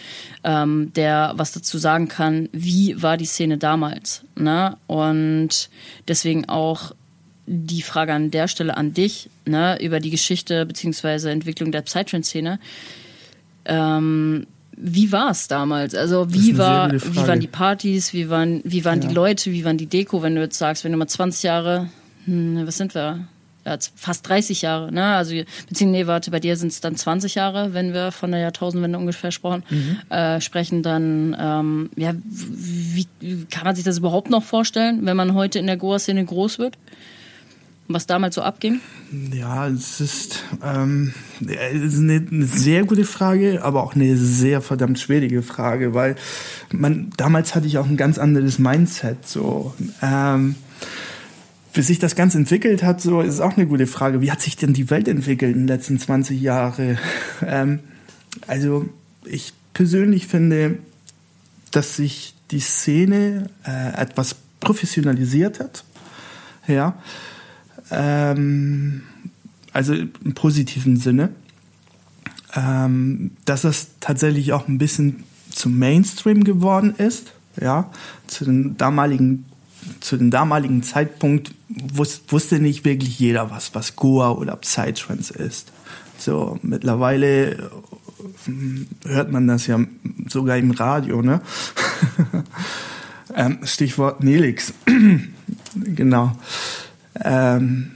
ähm, der was dazu sagen kann, wie war die Szene damals. Ne? Und deswegen auch die Frage an der Stelle an dich, ne, über die Geschichte bzw. Entwicklung der Psytrance-Szene. Ähm, wie war es damals? Also wie war, wie waren die Partys, wie waren, wie waren ja. die Leute, wie waren die Deko, wenn du jetzt sagst, wenn du mal 20 Jahre, hm, was sind wir? Ja, fast 30 Jahre, ne? Also beziehungsweise, nee, warte, bei dir sind es dann 20 Jahre, wenn wir von der Jahrtausendwende ungefähr sprechen, mhm. äh, sprechen, dann ähm, ja, wie, wie kann man sich das überhaupt noch vorstellen, wenn man heute in der Goa-Szene groß wird? Was damals so abging?
Ja, es ist, ähm, es ist eine, sehr gute Frage, aber auch eine sehr verdammt schwierige Frage, weil man damals hatte ich auch ein ganz anderes Mindset. So, ähm, bis sich das Ganze entwickelt hat, so ist auch eine gute Frage. Wie hat sich denn die Welt entwickelt in den letzten 20 Jahren? [LAUGHS] Ähm, also ich persönlich finde, dass sich die Szene äh, etwas professionalisiert hat. Ja, ähm, also im positiven Sinne, ähm, dass das tatsächlich auch ein bisschen zum Mainstream geworden ist, ja, zu den damaligen zu dem damaligen Zeitpunkt wus wusste nicht wirklich jeder was, was Goa oder Psytrance ist. So, mittlerweile äh, hört man das ja sogar im Radio, ne? [LAUGHS] ähm, Stichwort Nelix. [CLEARS THROAT] genau. Ähm,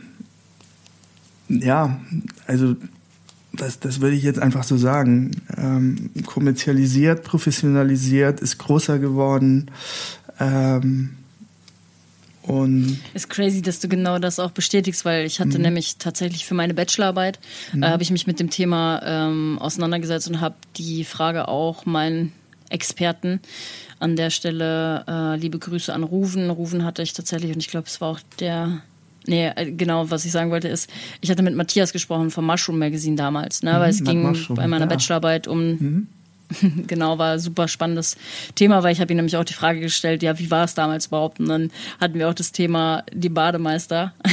ja, also das, das würde ich jetzt einfach so sagen. Ähm, kommerzialisiert, professionalisiert, ist größer geworden. Ähm, und
ist crazy, dass du genau das auch bestätigst, weil ich hatte mhm. nämlich tatsächlich für meine Bachelorarbeit mhm. äh, habe ich mich mit dem Thema ähm, auseinandergesetzt und habe die Frage auch meinen Experten an der Stelle äh, liebe Grüße an Ruven. Ruven hatte ich tatsächlich und ich glaube, es war auch der Nee, äh, genau, was ich sagen wollte ist, ich hatte mit Matthias gesprochen vom Mushroom Magazine damals, ne, weil es mhm, ging Mushroom, bei meiner ja. Bachelorarbeit um mhm. [LAUGHS] genau, war ein super spannendes Thema, weil ich habe ihm nämlich auch die Frage gestellt, ja, wie war es damals überhaupt? Und dann hatten wir auch das Thema die Bademeister. [LAUGHS]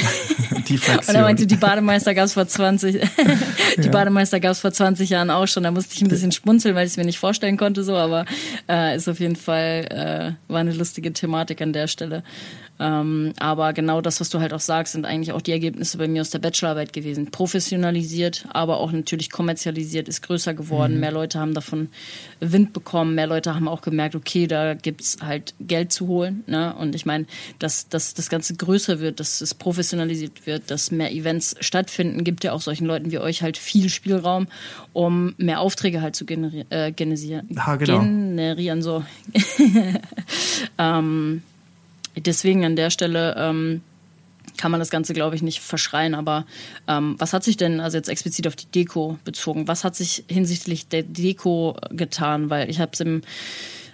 Die Fraktion. [LAUGHS] Und er meinte, die Bademeister gab es vor 20, die ja. Bademeister gab es vor 20 Jahren auch schon. Da musste ich ein bisschen schmunzeln, weil ich es mir nicht vorstellen konnte so, aber äh, ist auf jeden Fall, äh, war eine lustige Thematik an der Stelle. Ähm, aber genau das, was du halt auch sagst, sind eigentlich auch die Ergebnisse bei mir aus der Bachelorarbeit gewesen. Professionalisiert, aber auch natürlich kommerzialisiert, ist größer geworden. Mhm. Mehr Leute haben davon Wind bekommen. Mehr Leute haben auch gemerkt, okay, da gibt's halt Geld zu holen. Ne? Und ich meine, dass, dass das Ganze größer wird, dass es professionalisiert wird, dass mehr Events stattfinden, gibt ja auch solchen Leuten wie euch halt viel Spielraum, um mehr Aufträge halt zu generieren. Äh, generieren, ha, genau. generieren so. [LAUGHS] ähm, Deswegen an der Stelle ähm, kann man das Ganze, glaube ich, nicht verschreien. Aber ähm, was hat sich denn, also jetzt explizit auf die Deko bezogen, was hat sich hinsichtlich der Deko getan? Weil ich habe es im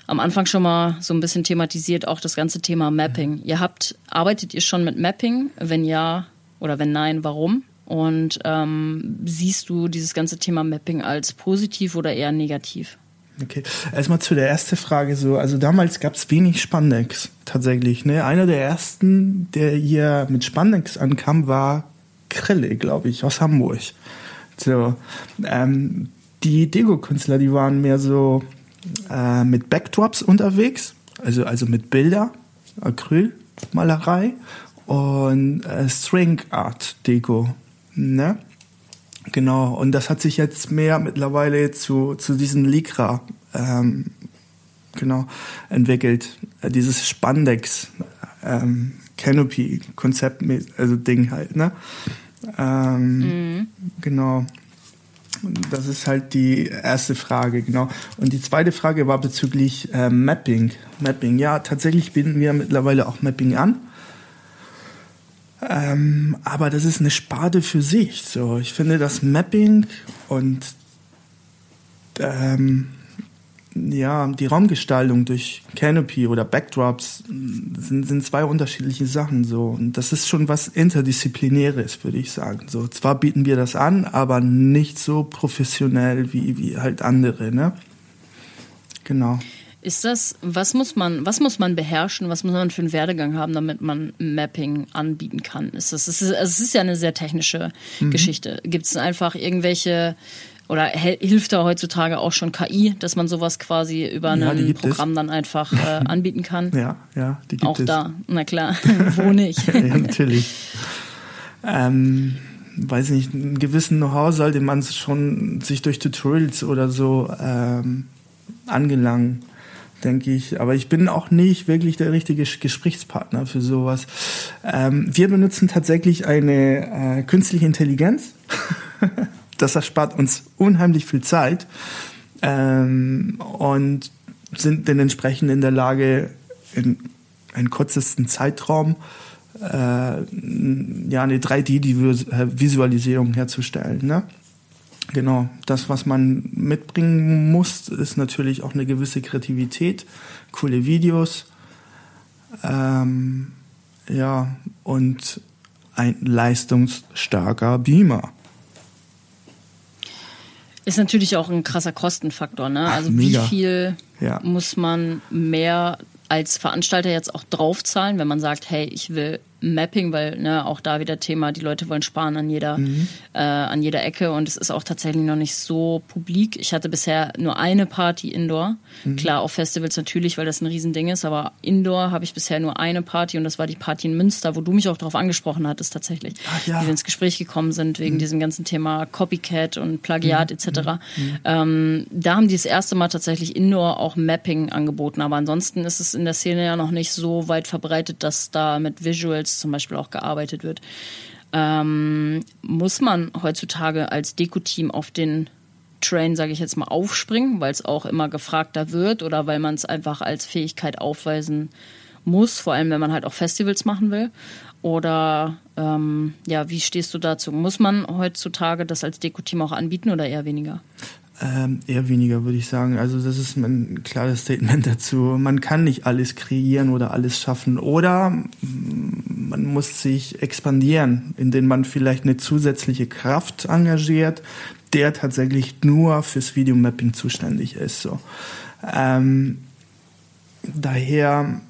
am Anfang schon mal so ein bisschen thematisiert, auch das ganze Thema Mapping. Ihr habt, arbeitet ihr schon mit Mapping? Wenn ja oder wenn nein, warum? Und ähm, siehst du dieses ganze Thema Mapping als positiv oder eher negativ?
Okay, erstmal zu der ersten Frage so. Also damals gab es wenig Spandex tatsächlich. Ne? Einer der ersten, der hier mit Spandex ankam, war Krille, glaube ich, aus Hamburg. So, ähm, die Dego-Künstler, die waren mehr so äh, mit Backdrops unterwegs, also also mit Bilder, Acrylmalerei und äh, String Art Deko. Ne? Genau, und das hat sich jetzt mehr mittlerweile zu, zu diesen Lycra ähm, genau, entwickelt. Äh, dieses Spandex ähm, Canopy Konzept, also Ding halt, ne? Ähm, mhm. Genau. Das ist halt die erste Frage, genau. Und die zweite Frage war bezüglich äh, Mapping. Mapping, ja, tatsächlich bieten wir mittlerweile auch Mapping an. Ähm, aber das ist eine Sparte für sich. So, ich finde das Mapping und ähm, ja, die Raumgestaltung durch Canopy oder Backdrops sind, sind zwei unterschiedliche Sachen so. Und das ist schon was Interdisziplinäres, würde ich sagen. So, zwar bieten wir das an, aber nicht so professionell wie, wie halt andere, ne? Genau.
Ist das, was muss man, was muss man beherrschen, was muss man für einen Werdegang haben, damit man Mapping anbieten kann? Ist das, es ist, also es ist ja eine sehr technische mhm. Geschichte. Gibt es einfach irgendwelche oder hilft da heutzutage auch schon KI, dass man sowas quasi über ja, ein Programm es. dann einfach äh, [LAUGHS] anbieten kann?
Ja, ja,
die gibt auch es. da, na klar, [LAUGHS] wo nicht? [LAUGHS]
ja, natürlich. Ähm, weiß nicht, einen gewissen Know-how sollte man schon sich durch Tutorials oder so ähm, angelangen denke ich. Aber ich bin auch nicht wirklich der richtige Gesprächspartner für sowas. Ähm, wir benutzen tatsächlich eine äh, künstliche Intelligenz. [LAUGHS] das erspart uns unheimlich viel Zeit ähm, und sind dann entsprechend in der Lage, in einem kürzesten Zeitraum äh, ja, eine 3D-Visualisierung herzustellen. Ne? Genau, das, was man mitbringen muss, ist natürlich auch eine gewisse Kreativität, coole Videos, ähm, ja, und ein leistungsstarker Beamer.
Ist natürlich auch ein krasser Kostenfaktor, ne? Ach, also mega. wie viel ja. muss man mehr als Veranstalter jetzt auch draufzahlen, wenn man sagt, hey, ich will Mapping, weil ne, auch da wieder Thema, die Leute wollen sparen an jeder, mhm. äh, an jeder Ecke und es ist auch tatsächlich noch nicht so publik. Ich hatte bisher nur eine Party Indoor. Mhm. Klar, auf Festivals natürlich, weil das ein Riesending ist, aber Indoor habe ich bisher nur eine Party und das war die Party in Münster, wo du mich auch darauf angesprochen hattest tatsächlich. Ach, ja. Die wir ins Gespräch gekommen sind wegen mhm. diesem ganzen Thema Copycat und Plagiat mhm. etc. Mhm. Mhm. Ähm, da haben die das erste Mal tatsächlich Indoor auch Mapping angeboten, aber ansonsten ist es in der Szene ja noch nicht so weit verbreitet, dass da mit Visuals zum Beispiel auch gearbeitet wird. Ähm, muss man heutzutage als Deko-Team auf den Train, sage ich jetzt mal, aufspringen, weil es auch immer gefragter wird oder weil man es einfach als Fähigkeit aufweisen muss, vor allem wenn man halt auch Festivals machen will? Oder ähm, ja, wie stehst du dazu? Muss man heutzutage das als Deko-Team auch anbieten oder eher weniger?
Ähm, eher weniger, würde ich sagen. Also das ist ein klares Statement [LAUGHS] dazu. Man kann nicht alles kreieren oder alles schaffen. Oder man muss sich expandieren, indem man vielleicht eine zusätzliche Kraft engagiert, der tatsächlich nur fürs Videomapping zuständig ist. So. Ähm, daher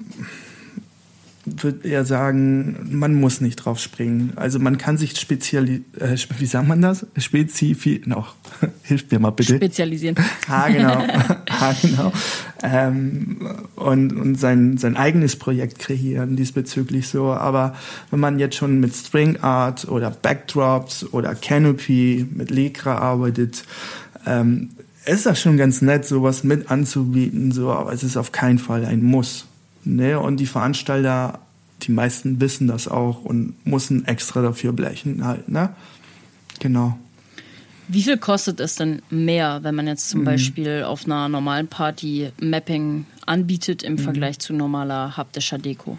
würde er sagen, man muss nicht drauf springen. Also man kann sich spezialisieren, äh, wie sagt man das? Spezifi noch. [LAUGHS] Hilft mir mal bitte.
Spezialisieren. [LAUGHS]
Ah, genau. [LAUGHS] ah, genau. Ähm, und und sein, sein eigenes Projekt kreieren diesbezüglich so. Aber wenn man jetzt schon mit String Art oder Backdrops oder Canopy mit Lekra arbeitet, ähm, ist das schon ganz nett, sowas mit anzubieten, so, aber es ist auf keinen Fall ein Muss. Ne? Und die Veranstalter, die meisten wissen das auch und müssen extra dafür blechen halt. Ne? Genau.
Wie viel kostet es denn mehr, wenn man jetzt zum mhm. Beispiel auf einer normalen Party Mapping anbietet im mhm. Vergleich zu normaler haptischer Deko?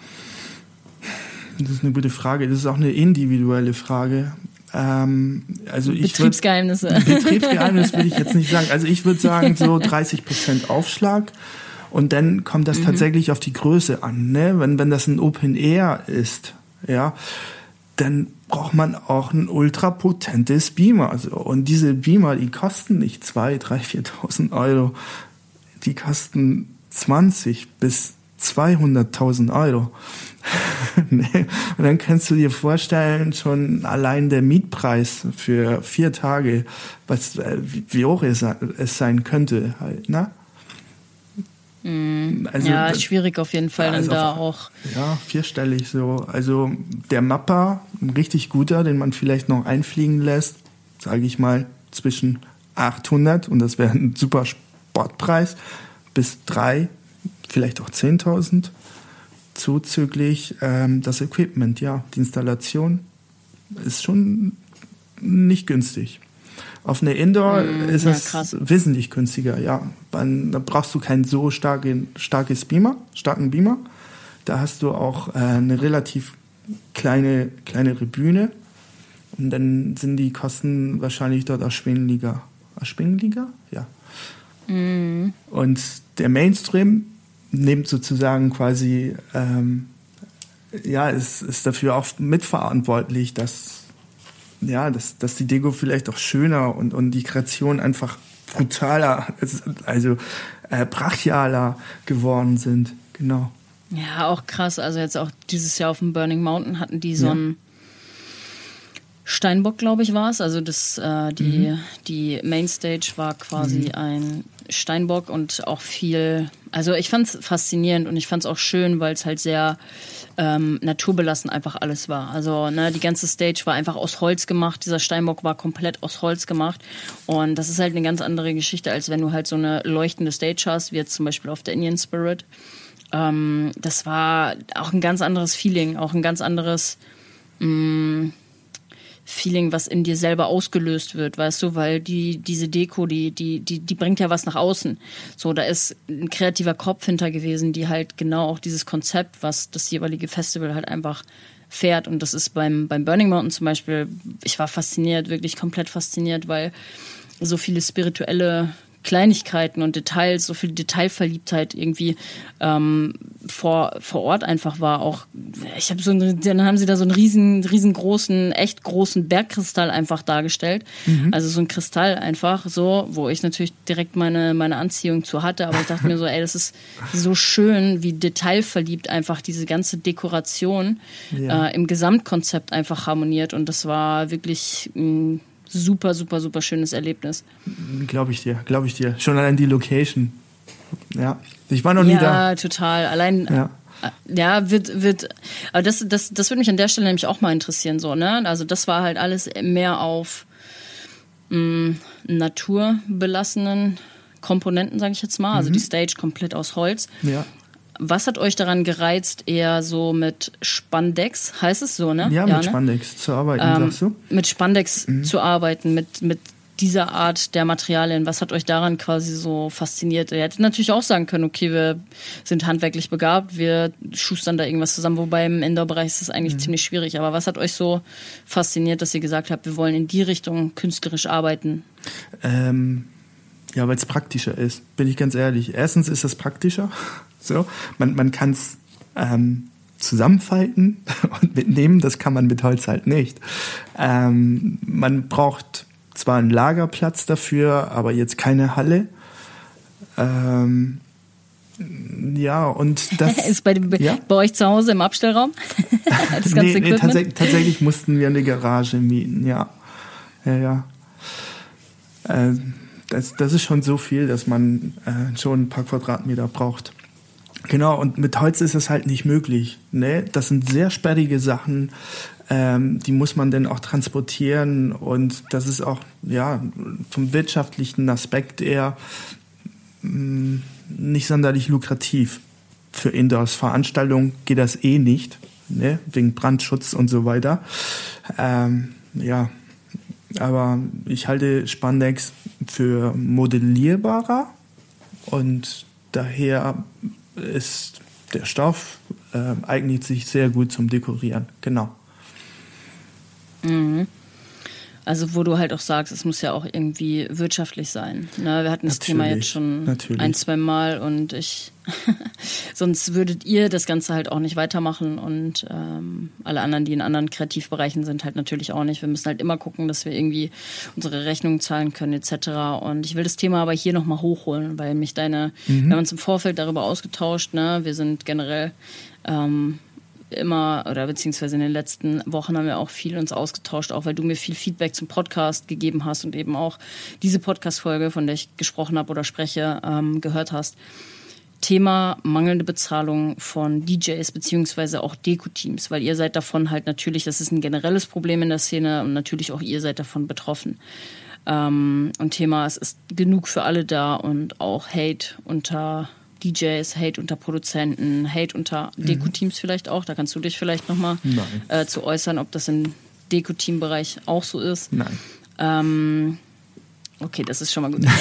Das ist eine gute Frage. Das ist auch eine individuelle Frage. Ähm, also
Betriebsgeheimnisse.
Würd, Betriebsgeheimnis würde ich jetzt nicht sagen. Also ich würde sagen so 30 Prozent Aufschlag. Und dann kommt das mhm. tatsächlich auf die Größe an. Ne? Wenn, wenn das ein Open Air ist, ja, dann braucht man auch ein ultrapotentes Beamer. Also, und diese Beamer, die kosten nicht 2.000, 3.000, 4.000 Euro. Die kosten 20 bis 200.000 Euro. [LAUGHS] nee. Und dann kannst du dir vorstellen, schon allein der Mietpreis für vier Tage, was, äh, wie hoch es, es sein könnte halt, ne?
Mhm. Also, ja, schwierig auf jeden Fall also dann da auch.
Ja, vierstellig so. Also der Mapper, ein richtig guter, den man vielleicht noch einfliegen lässt, sage ich mal, zwischen 800 und das wäre ein super Sportpreis bis drei, vielleicht auch 10.000 zuzüglich ähm, das Equipment, ja, die Installation ist schon nicht günstig. Auf eine Indoor mm, ist ja, es krass. wesentlich günstiger, ja. Dann, da brauchst du kein so starke, starkes Beamer, starken Beamer. Da hast du auch äh, eine relativ kleine, kleinere Bühne. Und dann sind die Kosten wahrscheinlich dort erschwinglicher. Erschwinglicher? Ja. Mm. Und der Mainstream nimmt sozusagen quasi, ähm, ja, ist, ist dafür auch mitverantwortlich, dass ja, dass, dass die Deko vielleicht auch schöner und, und die Kreation einfach brutaler, also äh, brachialer geworden sind. Genau.
Ja, auch krass. Also jetzt auch dieses Jahr auf dem Burning Mountain hatten die so ja. einen Steinbock, glaube ich, war es. Also das, äh, die, mhm. die Mainstage war quasi mhm. ein Steinbock und auch viel. Also ich fand es faszinierend und ich fand es auch schön, weil es halt sehr ähm, naturbelassen einfach alles war. Also ne, die ganze Stage war einfach aus Holz gemacht. Dieser Steinbock war komplett aus Holz gemacht. Und das ist halt eine ganz andere Geschichte, als wenn du halt so eine leuchtende Stage hast, wie jetzt zum Beispiel auf der Indian Spirit. Ähm, das war auch ein ganz anderes Feeling, auch ein ganz anderes mh, mm, Feeling, was in dir selber ausgelöst wird, weißt du, weil die, diese Deko, die, die, die, die bringt ja was nach außen. So, da ist ein kreativer Kopf hinter gewesen, die halt genau auch dieses Konzept, was das jeweilige Festival halt einfach fährt. Und das ist beim, beim Burning Mountain zum Beispiel, ich war fasziniert, wirklich komplett fasziniert, weil so viele spirituelle Kleinigkeiten und Details, so viel Detailverliebtheit irgendwie ähm, vor, vor Ort einfach war. Auch ich habe so einen, dann haben sie da so einen riesen, riesengroßen, echt großen Bergkristall einfach dargestellt. Mhm. Also so ein Kristall einfach so, wo ich natürlich direkt meine, meine Anziehung zu hatte. Aber ich dachte mir so, ey, das ist so schön, wie detailverliebt einfach diese ganze Dekoration ja. äh, im Gesamtkonzept einfach harmoniert. Und das war wirklich mh, super, super, super schönes Erlebnis.
Glaube ich dir, glaube ich dir. Schon allein die Location. Ja, ich war noch nie ja, da.
Ja, total. Allein. Ja. Ja, wird, wird, aber das, das, das würde mich an der Stelle nämlich auch mal interessieren, so, ne? Also, das war halt alles mehr auf mh, mm, naturbelassenen Komponenten, sage ich jetzt mal. Also, mhm. die Stage komplett aus Holz.
Ja.
Was hat euch daran gereizt, eher so mit Spandex, heißt es so, ne?
Ja, mit ja, ne? Spandex zu arbeiten, ähm, sagst du?
Mit Spandex mhm. zu arbeiten, mit, mit dieser Art der Materialien. Was hat euch daran quasi so fasziniert? Ihr hättet natürlich auch sagen können, okay, wir sind handwerklich begabt, wir schustern da irgendwas zusammen, wobei im Indoor-Bereich ist das eigentlich mhm. ziemlich schwierig. Aber was hat euch so fasziniert, dass ihr gesagt habt, wir wollen in die Richtung künstlerisch arbeiten?
Ähm, ja, weil es praktischer ist, bin ich ganz ehrlich. Erstens ist es praktischer. So, man, man kann es ähm, zusammenfalten [LAUGHS] und mitnehmen. Das kann man mit Holz halt nicht. Ähm, man braucht zwar einen Lagerplatz dafür, aber jetzt keine Halle. Ähm, ja, und [LAUGHS] das
ist bei, ja? bei euch zu Hause im Abstellraum. [LAUGHS]
das ganze nee, nee, tats tatsächlich mussten wir eine Garage mieten, ja. Ja, ja. Äh, das, das ist schon so viel, dass man äh, schon ein paar Quadratmeter braucht. Genau, und mit Holz ist es halt nicht möglich. Ne? Das sind sehr sperrige Sachen, ähm, die muss man dann auch transportieren und das ist auch ja vom wirtschaftlichen Aspekt eher mh, mm, nicht sonderlich lukrativ. Für Indoors-Veranstaltungen geht das eh nicht, ne? wegen Brandschutz und so weiter. Ähm, ja, aber ich halte Spandex für modellierbarer und daher ist der Stoff äh, eignet sich sehr gut zum Dekorieren. Genau.
Mhm. Also wo du halt auch sagst, es muss ja auch irgendwie wirtschaftlich sein. Ne? Wir hatten das natürlich, Thema jetzt schon natürlich. ein, zwei Mal und ich [LAUGHS] sonst würdet ihr das Ganze halt auch nicht weitermachen und ähm, alle anderen, die in anderen Kreativbereichen sind, halt natürlich auch nicht. Wir müssen halt immer gucken, dass wir irgendwie unsere Rechnungen zahlen können etc. Und ich will das Thema aber hier nochmal hochholen, weil mich deine, mhm. wir haben uns im Vorfeld darüber ausgetauscht, ne? wir sind generell ähm, immer oder beziehungsweise in den letzten Wochen haben wir auch viel uns ausgetauscht, auch weil du mir viel Feedback zum Podcast gegeben hast und eben auch diese Podcast-Folge, von der ich gesprochen habe oder spreche, ähm, gehört hast. Thema mangelnde Bezahlung von DJs beziehungsweise auch Deko-Teams, weil ihr seid davon halt natürlich, das ist ein generelles Problem in der Szene und natürlich auch ihr seid davon betroffen. Ähm, und Thema, es ist genug für alle da und auch Hate unter DJs, Hate unter Produzenten, Hate unter mhm. Deko-Teams vielleicht auch. Da kannst du dich vielleicht nochmal äh, zu äußern, ob das im Deko-Team-Bereich auch so ist.
Nein.
Ähm, okay, das ist schon mal gut. [LAUGHS]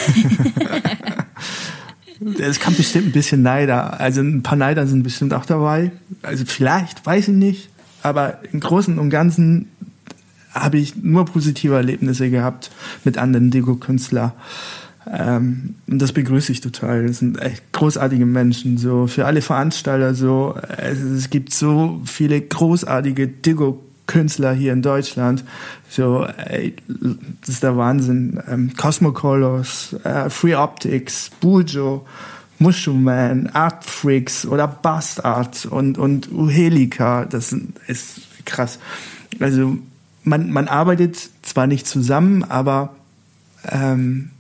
Es kann bestimmt ein bisschen Neider. Also ein paar Neider sind bestimmt auch dabei. Also vielleicht, weiß ich nicht. Aber im Großen und Ganzen habe ich nur positive Erlebnisse gehabt mit anderen Deko-Künstlern. Ähm, das begrüße ich total. Das sind echt großartige Menschen. So für alle Veranstalter so. Es, es gibt so viele großartige Deko-Künstler hier in Deutschland. So, ey, das ist der Wahnsinn. Ähm, Cosmocolors, äh, Free Optics, Bujo, Mushroom Man, Art Freaks oder Bastard und und Uhelika. Das ist krass. Also man man arbeitet zwar nicht zusammen, aber ähm,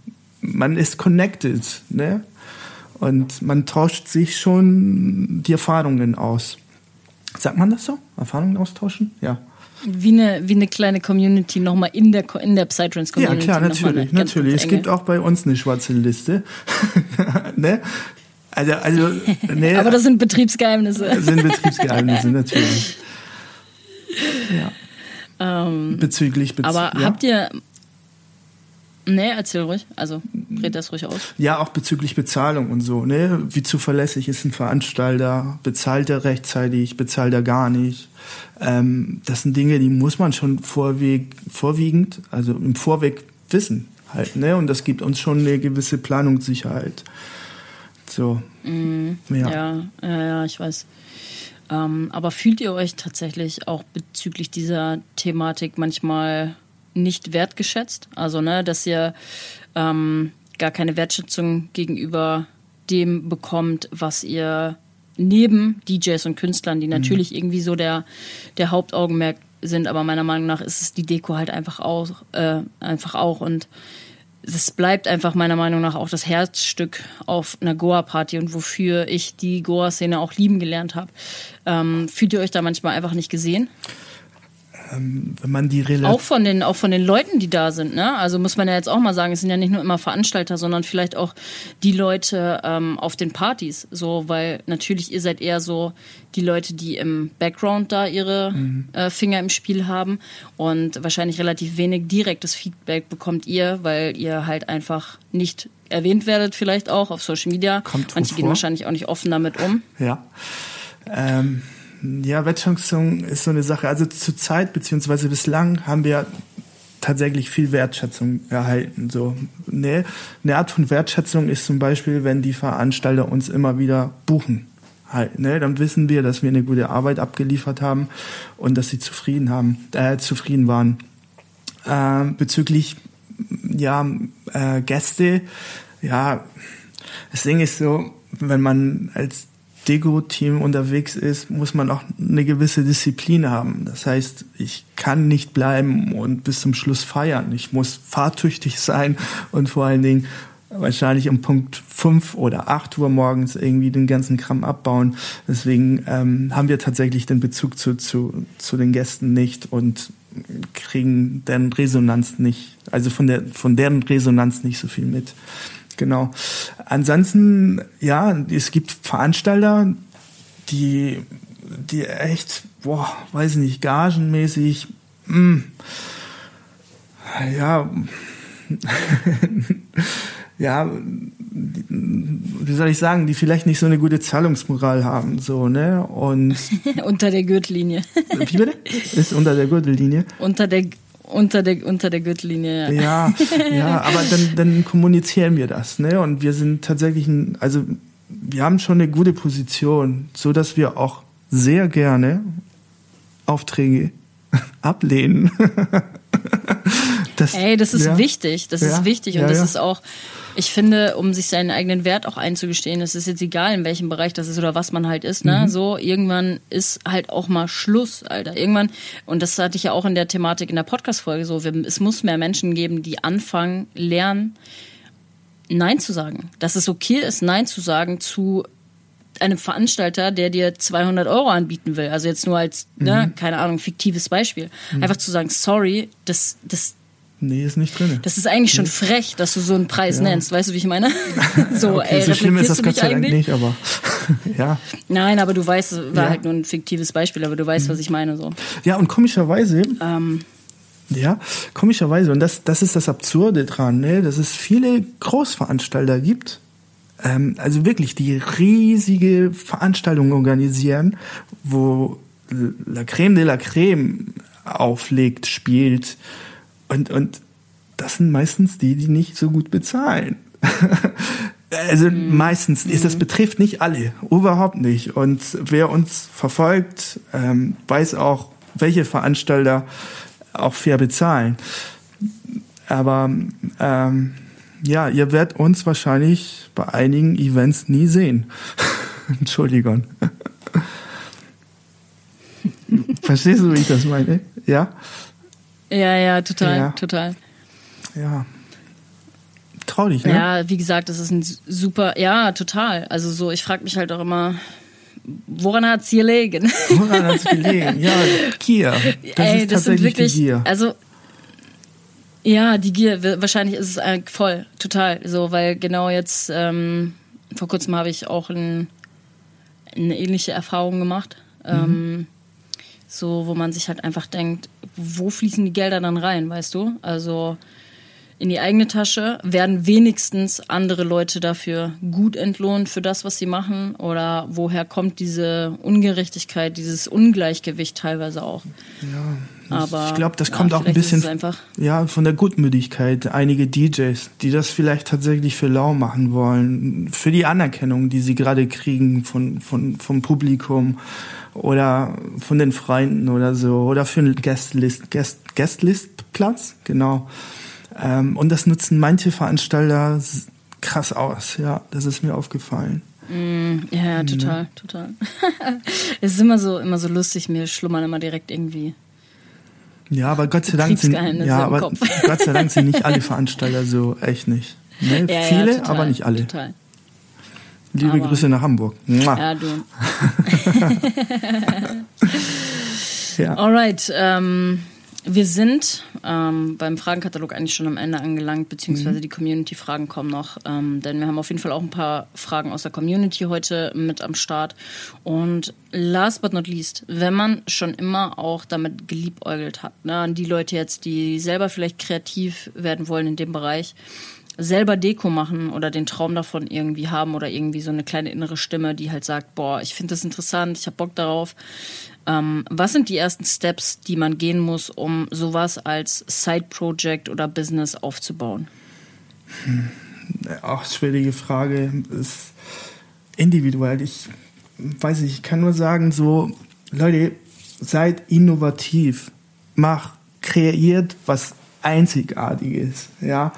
man ist connected, ne? Und man tauscht sich schon die Erfahrungen aus. Sagt man das so? Erfahrungen austauschen? Ja.
Wie eine, wie eine kleine Community nochmal in der, in der Psytrance Community.
Ja, klar, natürlich, natürlich. Es gibt auch bei uns eine schwarze Liste. [LAUGHS] ne? Also, also,
ne, Aber das sind Betriebsgeheimnisse.
Das sind Betriebsgeheimnisse, natürlich. [LAUGHS]
Ja. Ähm,
bezüglich, bezüglich.
Aber ja. habt ihr Nee, erzähl ruhig. Also red das ruhig aus.
Ja, auch bezüglich Bezahlung und so. Ne? Wie zuverlässig ist ein Veranstalter? Bezahlt er rechtzeitig? Bezahlt er gar nicht? Ähm, das sind Dinge, die muss man schon vorweg, vorwiegend, also im Vorweg wissen halt. Ne? Und das gibt uns schon eine gewisse Planungssicherheit. So.
Mm, ja. ja. ja, ich weiß. Ähm, aber fühlt ihr euch tatsächlich auch bezüglich dieser Thematik manchmal nicht wertgeschätzt. Also, ne, dass ihr ähm, gar keine Wertschätzung gegenüber dem bekommt, was ihr neben DJs und Künstlern, die mhm. natürlich mhm. irgendwie so der, der Hauptaugenmerk sind, aber meiner Meinung nach ist es die Deko halt einfach auch, äh, einfach auch und es bleibt einfach meiner Meinung nach auch das Herzstück auf einer Goa-Party und wofür ich die Goa-Szene auch lieben gelernt habe. Ähm, fühlt ihr euch da manchmal einfach nicht gesehen?
Ähm, wenn man die Rel
auch von den auch von den Leuten, die da sind, ne? Also muss man ja jetzt auch mal sagen, es sind ja nicht nur immer Veranstalter, sondern vielleicht auch die Leute ähm, auf den Partys, so, weil natürlich ihr seid eher so die Leute, die im Background da ihre mhm. äh, Finger im Spiel haben und wahrscheinlich relativ wenig direktes Feedback bekommt ihr, weil ihr halt einfach nicht erwähnt werdet, vielleicht auch auf Social Media.
Kommt
Manche gehen wahrscheinlich auch nicht offen damit um.
Ja. Ähm ja, Wertschätzung ist so eine Sache. Also zur Zeit beziehungsweise bislang haben wir tatsächlich viel Wertschätzung erhalten. So, ne? Eine Art von Wertschätzung ist zum Beispiel, wenn die Veranstalter uns immer wieder buchen. halt, ne? Dann wissen wir, dass wir eine gute Arbeit abgeliefert haben und dass sie zufrieden haben, äh, zufrieden waren. Äh, bezüglich ja äh, Gäste, ja, das Ding ist so, wenn man als Dego-Team unterwegs ist, muss man auch eine gewisse Disziplin haben. Das heißt, ich kann nicht bleiben und bis zum Schluss feiern. Ich muss fahrtüchtig sein und vor allen Dingen wahrscheinlich um Punkt fünf oder acht Uhr morgens irgendwie den ganzen Kram abbauen. Deswegen ähm, haben wir tatsächlich den Bezug zu, zu, zu den Gästen nicht und kriegen deren Resonanz nicht, also von der von deren Resonanz nicht so viel mit. Genau. Ansonsten, ja, es gibt Veranstalter, die, die echt, boah, weiß nicht, gagenmäßig, mh, hm, ja, [LAUGHS] ja, wie soll ich sagen, die vielleicht nicht so eine gute Zahlungsmoral haben, so, ne? Und [LAUGHS]
unter der Gürtellinie.
wie bitte? Ist unter der Gürtellinie.
Unter der unter der, unter der Gürtellinie,
ja. Ja, [LAUGHS] ja aber dann, dann kommunizieren wir das, ne? Und wir sind tatsächlich ein, also wir haben schon eine gute Position, so dass wir auch sehr gerne Aufträge [LAUGHS] ablehnen. [LAUGHS]
das, Ey, das ist ja, wichtig, das ja, ist wichtig und ja, das ist auch, ich finde, um sich seinen eigenen Wert auch einzugestehen, es ist jetzt egal, in welchem Bereich das ist oder was man halt ist, ne? Mhm. So, irgendwann ist halt auch mal Schluss, Alter. Irgendwann, und das hatte ich ja auch in der Thematik in der Podcast-Folge so, es muss mehr Menschen geben, die anfangen, lernen, Nein zu sagen. Dass es okay ist, Nein zu sagen zu einem Veranstalter, der dir 200 Euro anbieten will. Also jetzt nur als, ne, mhm. ne, keine Ahnung, fiktives Beispiel. Mhm. Einfach zu sagen, sorry, das, das,
Nee, ist nicht drin.
Das ist eigentlich schon frech, dass du so einen Preis ja. nennst. Weißt du, wie ich meine? [LAUGHS]
so, okay, ey, so schlimm ist das Gott sei Dank nicht, aber [LAUGHS] ja.
Nein, aber du weißt, war ja. halt nur ein fiktives Beispiel, aber du weißt, mhm. was ich meine. so.
Ja, und komischerweise. Ähm, ja, komischerweise, und das, das ist das Absurde dran, ne? dass es viele Großveranstalter gibt, ähm, also wirklich, die riesige Veranstaltungen organisieren, wo La Creme de la Creme auflegt, spielt, und, und das sind meistens die, die nicht so gut bezahlen. [LAUGHS] also mhm. meistens, ist, das mhm. betrifft nicht alle, überhaupt nicht. Und wer uns verfolgt, ähm, weiß auch, welche Veranstalter auch fair bezahlen. Aber ähm, ja, ihr werdet uns wahrscheinlich bei einigen Events nie sehen. [LAUGHS] Entschuldigung. [LAUGHS] Verstehst du, wie ich das meine? Ja?
Ja, ja, total, ja. total.
Ja. Traurig, ne?
Ja, wie gesagt, das ist ein super, ja, total. Also so, ich frage mich halt auch immer, woran hat es hier gelegen?
Woran hat es gelegen? Ja, [LAUGHS] Gier. Das Ey, ist das tatsächlich wirklich, die Gier.
Also, ja, die Gier, wahrscheinlich ist es voll, total. So, weil genau jetzt, ähm, vor kurzem habe ich auch ein, eine ähnliche Erfahrung gemacht. Mhm. Ähm, so, wo man sich halt einfach denkt, wo fließen die Gelder dann rein, weißt du? Also in die eigene Tasche werden wenigstens andere Leute dafür gut entlohnt für das, was sie machen? Oder woher kommt diese Ungerechtigkeit, dieses Ungleichgewicht teilweise auch?
Ja, aber ich glaube, das kommt ja, auch ein bisschen ja von der Gutmütigkeit. Einige DJs, die das vielleicht tatsächlich für lau machen wollen, für die Anerkennung, die sie gerade kriegen von, von vom Publikum oder von den Freunden oder so oder für einen Guestlist Guest, Guestlist-Platz, genau. Ähm, und das nutzen manche Veranstalter krass aus, ja, das ist mir aufgefallen.
Mm, ja, ja, mhm. total, ja. total. [LAUGHS] es ist immer so, immer so lustig, mir schlummern immer direkt irgendwie.
Ja, aber Gott sei Dank sind, ja, aber Gott sei Dank sind nicht alle [LAUGHS] Veranstalter so, echt nicht. Ne? Ja, Viele, total, aber nicht alle. Total. Liebe Aber Grüße nach Hamburg. Mua. Ja, du. [LAUGHS]
ja. Alright. Ähm, wir sind ähm, beim Fragenkatalog eigentlich schon am Ende angelangt, beziehungsweise mhm. die Community-Fragen kommen noch. Ähm, denn wir haben auf jeden Fall auch ein paar Fragen aus der Community heute mit am Start. Und last but not least, wenn man schon immer auch damit geliebäugelt hat, ne, an die Leute jetzt, die selber vielleicht kreativ werden wollen in dem Bereich, selber Deko machen oder den Traum davon irgendwie haben oder irgendwie so eine kleine innere Stimme, die halt sagt, boah, ich finde das interessant, ich habe Bock darauf. Ähm, was sind die ersten Steps, die man gehen muss, um sowas als Side-Project oder Business aufzubauen?
Hm. Auch schwierige Frage. Ist individuell. Ich weiß ich, ich kann nur sagen, so, Leute, seid innovativ, macht, kreiert was Einzigartiges, ja,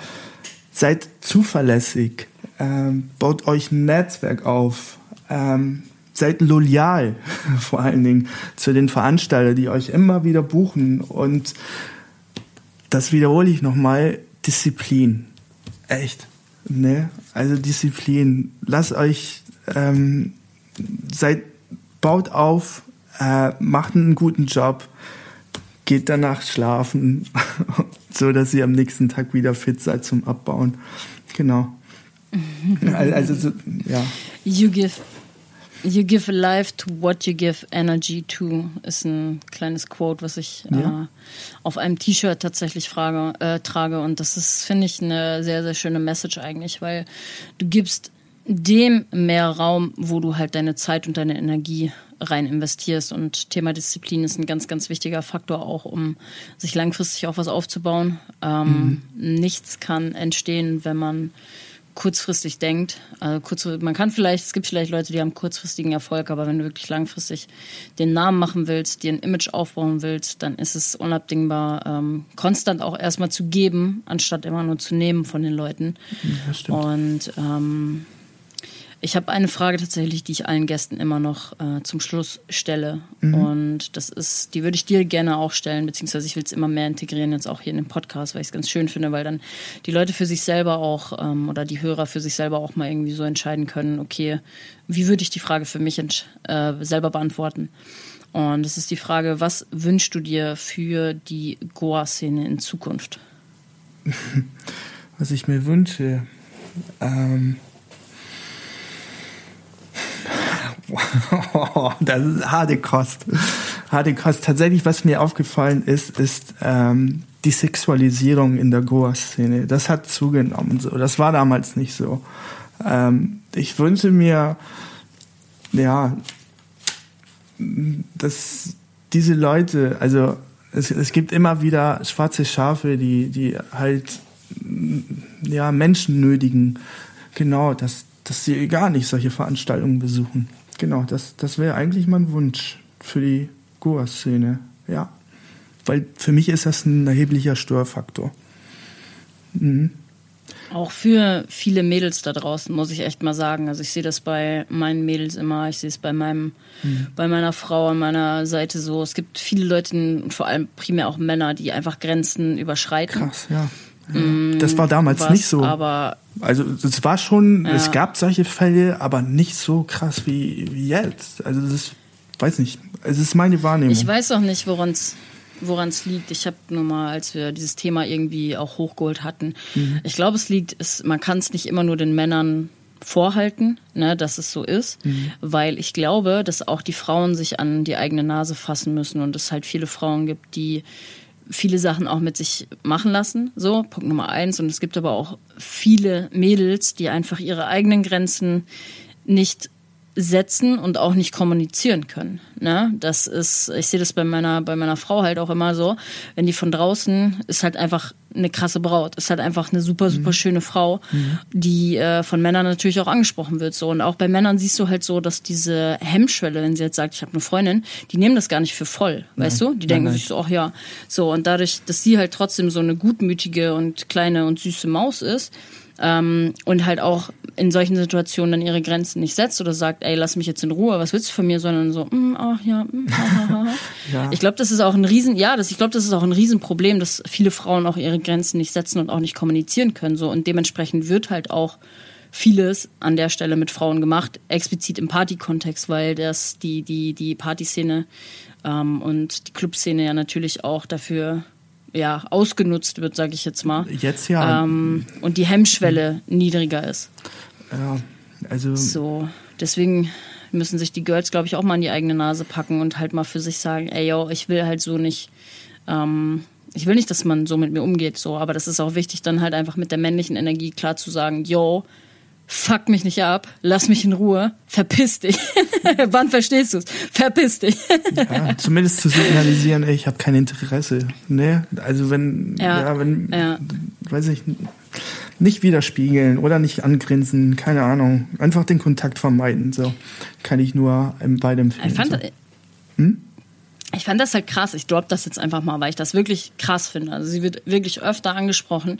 seid zuverlässig, ähm, baut euch ein Netzwerk auf, ähm, seid loyal [LAUGHS] vor allen Dingen zu den Veranstaltern, die euch immer wieder buchen und das wiederhole ich nochmal, Disziplin. Echt. Ne? Also Disziplin. Lasst euch, ähm, seid, baut auf, äh, macht einen guten Job, geht danach schlafen, [LAUGHS] so dass ihr am nächsten Tag wieder fit seid zum Abbauen. Genau.
Also, so, ja. You give You give life to what you give energy to, ist ein kleines Quote, was ich ja. äh, auf einem T-Shirt tatsächlich frage, äh, trage. Und das ist, finde ich, eine sehr, sehr schöne Message eigentlich, weil du gibst dem mehr Raum, wo du halt deine Zeit und deine Energie rein investierst. Und Thema Disziplin ist ein ganz, ganz wichtiger Faktor auch, um sich langfristig auch was aufzubauen. Ähm, mhm. Nichts kann entstehen, wenn man kurzfristig denkt. Also kurz, man kann vielleicht, es gibt vielleicht Leute, die haben kurzfristigen Erfolg, aber wenn du wirklich langfristig den Namen machen willst, dir ein Image aufbauen willst, dann ist es unabdingbar, ähm, konstant auch erstmal zu geben, anstatt immer nur zu nehmen von den Leuten. Ja. Und ähm, ich habe eine Frage tatsächlich, die ich allen Gästen immer noch äh, zum Schluss stelle. Mhm. Und das ist, die würde ich dir gerne auch stellen, beziehungsweise ich will es immer mehr integrieren, jetzt auch hier in dem Podcast, weil ich es ganz schön finde, weil dann die Leute für sich selber auch ähm, oder die Hörer für sich selber auch mal irgendwie so entscheiden können, okay, wie würde ich die Frage für mich äh, selber beantworten? Und das ist die Frage, was wünschst du dir für die Goa-Szene in Zukunft? [LAUGHS]
Was ich mir wünsche, ähm [LAUGHS] das ist harte Kost. Harte Kost. Tatsächlich, was mir aufgefallen ist, ist ähm, die Sexualisierung in der Goa-Szene. Das hat zugenommen. So. Das war damals nicht so. Ähm, ich wünsche mir, ja, dass diese Leute, also es, es gibt immer wieder schwarze Schafe, die, die halt ja, Menschen nötigen, genau, dass, dass sie gar nicht solche Veranstaltungen besuchen genau, das, das wäre eigentlich mein Wunsch für die Goa-Szene. Ja. Weil für mich ist das ein erheblicher Störfaktor.
Mhm. Auch für viele Mädels da draußen, muss ich echt mal sagen. Also ich sehe das bei meinen Mädels immer, ich sehe es bei meinem, mhm. bei meiner Frau an meiner Seite so. Es gibt viele Leute, vor allem primär auch Männer, die einfach Grenzen überschreiten.
Krass, ja. Mhm. Das war damals Was, nicht so.
Aber
also es war schon, ja. es gab solche Fälle, aber nicht so krass wie, wie jetzt. Also das ist, weiß nicht, es ist meine Wahrnehmung.
Ich weiß auch nicht, woran es woran es liegt. Ich habe nur mal, als wir dieses Thema irgendwie auch hochgeholt hatten, mhm. ich glaube, es liegt, es, man kann es nicht immer nur den Männern vorhalten, ne, dass es so ist, mhm. weil ich glaube, dass auch die Frauen sich an die eigene Nase fassen müssen und es halt viele Frauen gibt, die viele Sachen auch mit sich machen lassen. So, Punkt Nummer eins. Und es gibt aber auch viele Mädels, die einfach ihre eigenen Grenzen nicht setzen und auch nicht kommunizieren können. Ne? Das ist, ich sehe das bei meiner, bei meiner Frau halt auch immer so, wenn die von draußen ist halt einfach eine krasse Braut, ist halt einfach eine super, super mhm. schöne Frau, mhm. die äh, von Männern natürlich auch angesprochen wird. So. Und auch bei Männern siehst du halt so, dass diese Hemmschwelle, wenn sie jetzt sagt, ich habe eine Freundin, die nehmen das gar nicht für voll, nein. weißt du? Die denken nein, sich so, ach ja. So, und dadurch, dass sie halt trotzdem so eine gutmütige und kleine und süße Maus ist, ähm, und halt auch in solchen Situationen dann ihre Grenzen nicht setzt oder sagt, ey, lass mich jetzt in Ruhe, was willst du von mir, sondern so, mm, ach ja, mm, ha, ha, ha. [LAUGHS] ja. Ich glaube, das ist auch ein Riesen, ja, das, ich glaube, das ist auch ein Riesenproblem, dass viele Frauen auch ihre Grenzen nicht setzen und auch nicht kommunizieren können, so und dementsprechend wird halt auch vieles an der Stelle mit Frauen gemacht, explizit im Party-Kontext, weil das die die die Partyszene ähm, und die Clubszene ja natürlich auch dafür ja, ausgenutzt wird, sage ich jetzt mal.
Jetzt ja.
Ähm, und die Hemmschwelle mhm. niedriger ist.
Ja, also.
So, deswegen müssen sich die Girls, glaube ich, auch mal an die eigene Nase packen und halt mal für sich sagen, ey, yo, ich will halt so nicht, ähm, ich will nicht, dass man so mit mir umgeht, so, aber das ist auch wichtig, dann halt einfach mit der männlichen Energie klar zu sagen, yo, fuck mich nicht ab, lass mich in Ruhe, verpiss dich. [LAUGHS] Wann verstehst du es? Verpiss dich.
ja, zumindest zu signalisieren, ey, ich habe kein Interesse. Ne? Also wenn, ja, ja wenn, ja. weiß ich, nicht widerspiegeln oder nicht angrinsen, keine Ahnung. Einfach den Kontakt vermeiden. So kann ich nur beide empfehlen.
Ich fand,
so.
hm? Ich fand das halt krass. Ich drop das jetzt einfach mal, weil ich das wirklich krass finde. Also sie wird wirklich öfter angesprochen.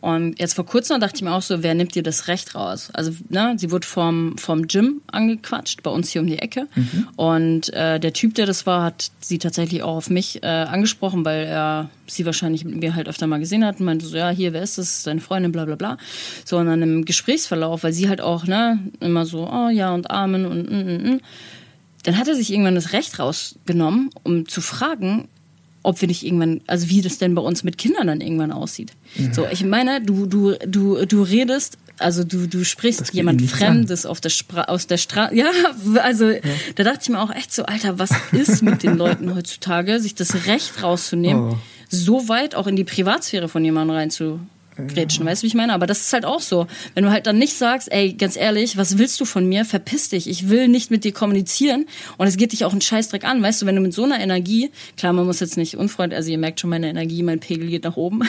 Und jetzt vor kurzem dachte ich mir auch so, wer nimmt dir das Recht raus? Also ne, sie wurde vom, vom Gym angequatscht, bei uns hier um die Ecke. Mhm. Und äh, der Typ, der das war, hat sie tatsächlich auch auf mich äh, angesprochen, weil er sie wahrscheinlich mit mir halt öfter mal gesehen hat und meinte so, ja, hier, wer ist das? Deine Freundin, bla bla bla. So, und dann im Gesprächsverlauf, weil sie halt auch, ne, immer so, oh ja und Amen und mm, mm, mm dann hat er sich irgendwann das Recht rausgenommen, um zu fragen, ob wir nicht irgendwann, also wie das denn bei uns mit Kindern dann irgendwann aussieht. Mhm. So, ich meine, du, du, du, du redest, also du, du sprichst jemand Fremdes auf der Spra aus der Straße. [LAUGHS] Ja, also ja. da dachte ich mir auch echt so, Alter, was ist mit den Leuten heutzutage, sich das Recht rauszunehmen, oh. so weit auch in die Privatsphäre von jemandem reinzu grätschen, weißt du, wie ich meine? Aber das ist halt auch so. Wenn du halt dann nicht sagst, ey, ganz ehrlich, was willst du von mir? Verpiss dich. Ich will nicht mit dir kommunizieren und es geht dich auch einen Scheißdreck an, weißt du, wenn du mit so einer Energie, klar, man muss jetzt nicht unfreundlich, also ihr merkt schon, meine Energie, mein Pegel geht nach oben.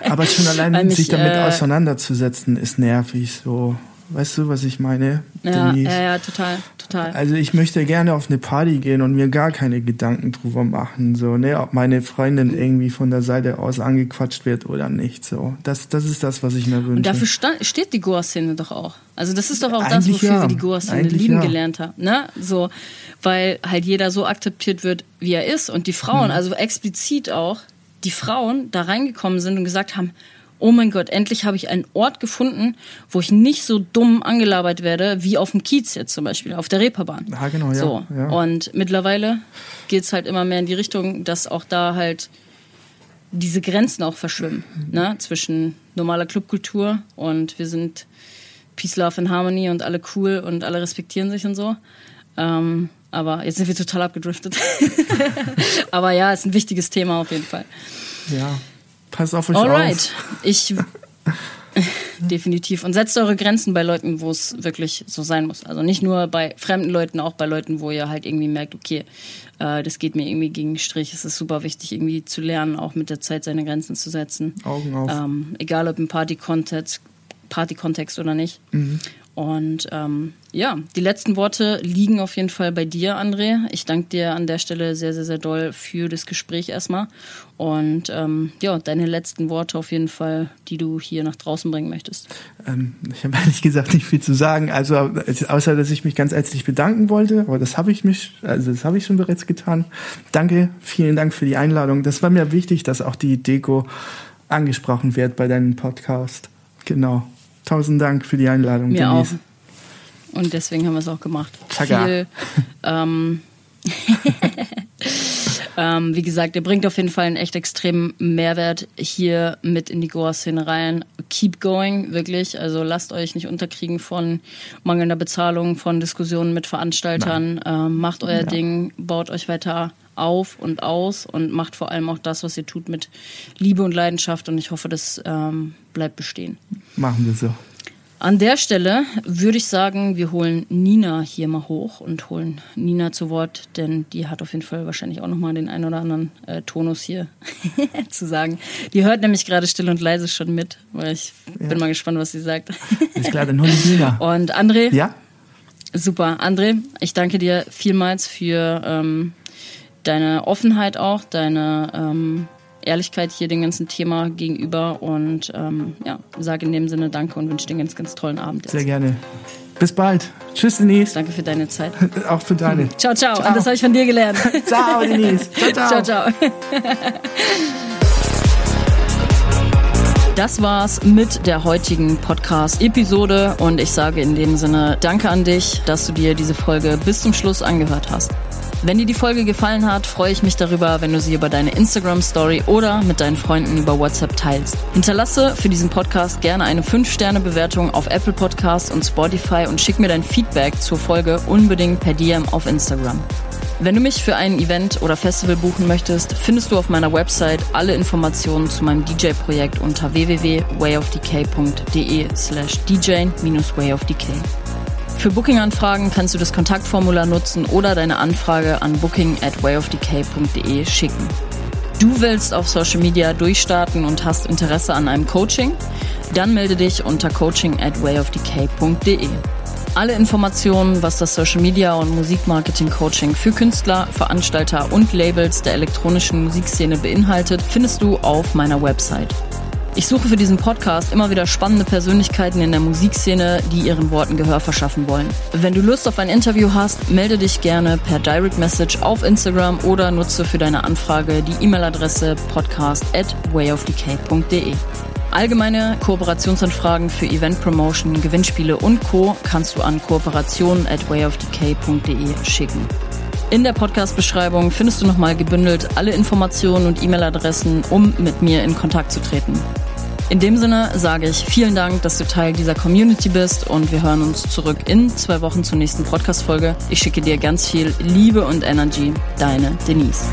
Aber schon [LAUGHS] allein, mich, sich damit äh, auseinanderzusetzen, ist nervig, so. Weißt du, was ich meine?
Ja, ja, ja, total, total.
Also ich möchte gerne auf eine Party gehen und mir gar keine Gedanken drüber machen, so, ne, ob meine Freundin irgendwie von der Seite aus angequatscht wird oder nicht, so. Das, das ist das, was ich mir wünsche. Und
dafür steht die Goa-Szene doch auch. Also das ist doch auch Eigentlich das, wofür ja. wir die Goa-Szene lieben ja. gelernt haben, ne? So, weil halt jeder so akzeptiert wird, wie er ist und die Frauen, hm. also explizit auch, die Frauen da reingekommen sind und gesagt haben, oh mein Gott, endlich habe ich einen Ort gefunden, wo ich nicht so dumm angelabert werde, wie auf dem Kiez jetzt zum Beispiel, auf der Reeperbahn.
Ja, genau, ja.
So.
ja.
Und mittlerweile geht es halt immer mehr in die Richtung, dass auch da halt diese Grenzen auch verschwimmen, ne? zwischen normaler Clubkultur und wir sind Peace, Love and Harmony und alle cool und alle respektieren sich und so. Ähm, aber jetzt sind wir total abgedriftet. [LAUGHS] aber ja, ist ein wichtiges Thema auf jeden Fall.
Ja. Pass auf euch
Alright.
auf.
Ich [LAUGHS] definitiv. Und setzt eure Grenzen bei Leuten, wo es wirklich so sein muss. Also nicht nur bei fremden Leuten, auch bei Leuten, wo ihr halt irgendwie merkt, okay, äh, das geht mir irgendwie gegen Strich. Es ist super wichtig, irgendwie zu lernen, auch mit der Zeit seine Grenzen zu setzen.
Augen auf.
Ähm, egal ob im Party-Kontext Party oder nicht. Mhm. Und ähm, ja, die letzten Worte liegen auf jeden Fall bei dir, André. Ich danke dir an der Stelle sehr, sehr, sehr doll für das Gespräch erstmal. Und ähm, ja, deine letzten Worte auf jeden Fall, die du hier nach draußen bringen möchtest.
Ähm, ich habe [LAUGHS] ehrlich gesagt nicht viel zu sagen, also außer dass ich mich ganz herzlich bedanken wollte, aber das habe ich mich, also das habe ich schon bereits getan. Danke, vielen Dank für die Einladung. Das war mir wichtig, dass auch die Deko angesprochen wird bei deinem Podcast. Genau. Tausend Dank für die Einladung,
Mir Denise. Auch. Und deswegen haben wir es auch gemacht.
Taga.
Viel, ähm, [LAUGHS] ähm, wie gesagt, ihr bringt auf jeden Fall einen echt extremen Mehrwert hier mit in die Goa-Szene rein. Keep going, wirklich. Also lasst euch nicht unterkriegen von mangelnder Bezahlung, von Diskussionen mit Veranstaltern. Ähm, macht euer ja. Ding, baut euch weiter auf und aus und macht vor allem auch das, was ihr tut, mit Liebe und Leidenschaft. Und ich hoffe, das ähm, bleibt bestehen.
Machen wir so.
An der Stelle würde ich sagen, wir holen Nina hier mal hoch und holen Nina zu Wort, denn die hat auf jeden Fall wahrscheinlich auch nochmal den einen oder anderen äh, Tonus hier [LAUGHS] zu sagen. Die hört nämlich gerade still und leise schon mit, weil ich ja. bin mal gespannt, was sie sagt. [LAUGHS]
Ist klar, dann hol ich Nina.
Und André?
Ja?
Super. André, ich danke dir vielmals für ähm, deine Offenheit auch, deine ähm, Ehrlichkeit hier dem ganzen Thema gegenüber und ähm, ja, sage in dem Sinne Danke und wünsche dir einen ganz, ganz tollen Abend.
Jetzt. Sehr gerne. Bis bald. Tschüss, Denise.
Danke für deine Zeit. [LAUGHS]
Auch für deine. [LAUGHS]
Ciao, ciao. ciao. Und das habe ich von dir gelernt. [LAUGHS]
ciao, Denise. Ciao, ciao.
ciao, ciao. Das war's mit der heutigen Podcast-Episode und ich sage in dem Sinne Danke an dich, dass du dir diese Folge bis zum Schluss angehört hast. Wenn dir die Folge gefallen hat, freue ich mich darüber, wenn du sie über deine Instagram-Story oder mit deinen Freunden über WhatsApp teilst. Hinterlasse für diesen Podcast gerne eine 5-Sterne-Bewertung auf Apple Podcasts und Spotify und schick mir dein Feedback zur Folge unbedingt per DM auf Instagram. Wenn du mich für ein Event oder Festival buchen möchtest, findest du auf meiner Website alle Informationen zu meinem DJ-Projekt unter www.wayofdk.de slash dj-wayofdk. Für Booking-Anfragen kannst du das Kontaktformular nutzen oder deine Anfrage an booking at wayofdk.de schicken. Du willst auf Social Media durchstarten und hast Interesse an einem Coaching? Dann melde dich unter coaching at wayoftk.de. Alle Informationen, was das Social Media und Musikmarketing Coaching für Künstler, Veranstalter und Labels der elektronischen Musikszene beinhaltet, findest du auf meiner Website. Ich suche für diesen Podcast immer wieder spannende Persönlichkeiten in der Musikszene, die ihren Worten Gehör verschaffen wollen. Wenn du Lust auf ein Interview hast, melde dich gerne per Direct Message auf Instagram oder nutze für deine Anfrage die E-Mail-Adresse podcast at wayoftk.de. Allgemeine Kooperationsanfragen für Event Promotion, Gewinnspiele und Co. kannst du an kooperation at wayoftk.de schicken. In der Podcast-Beschreibung findest du nochmal gebündelt alle Informationen und E-Mail-Adressen, um mit mir in Kontakt zu treten. In dem Sinne sage ich vielen Dank, dass du Teil dieser Community bist und wir hören uns zurück in zwei Wochen zur nächsten Podcast-Folge. Ich schicke dir ganz viel Liebe und Energy. Deine Denise.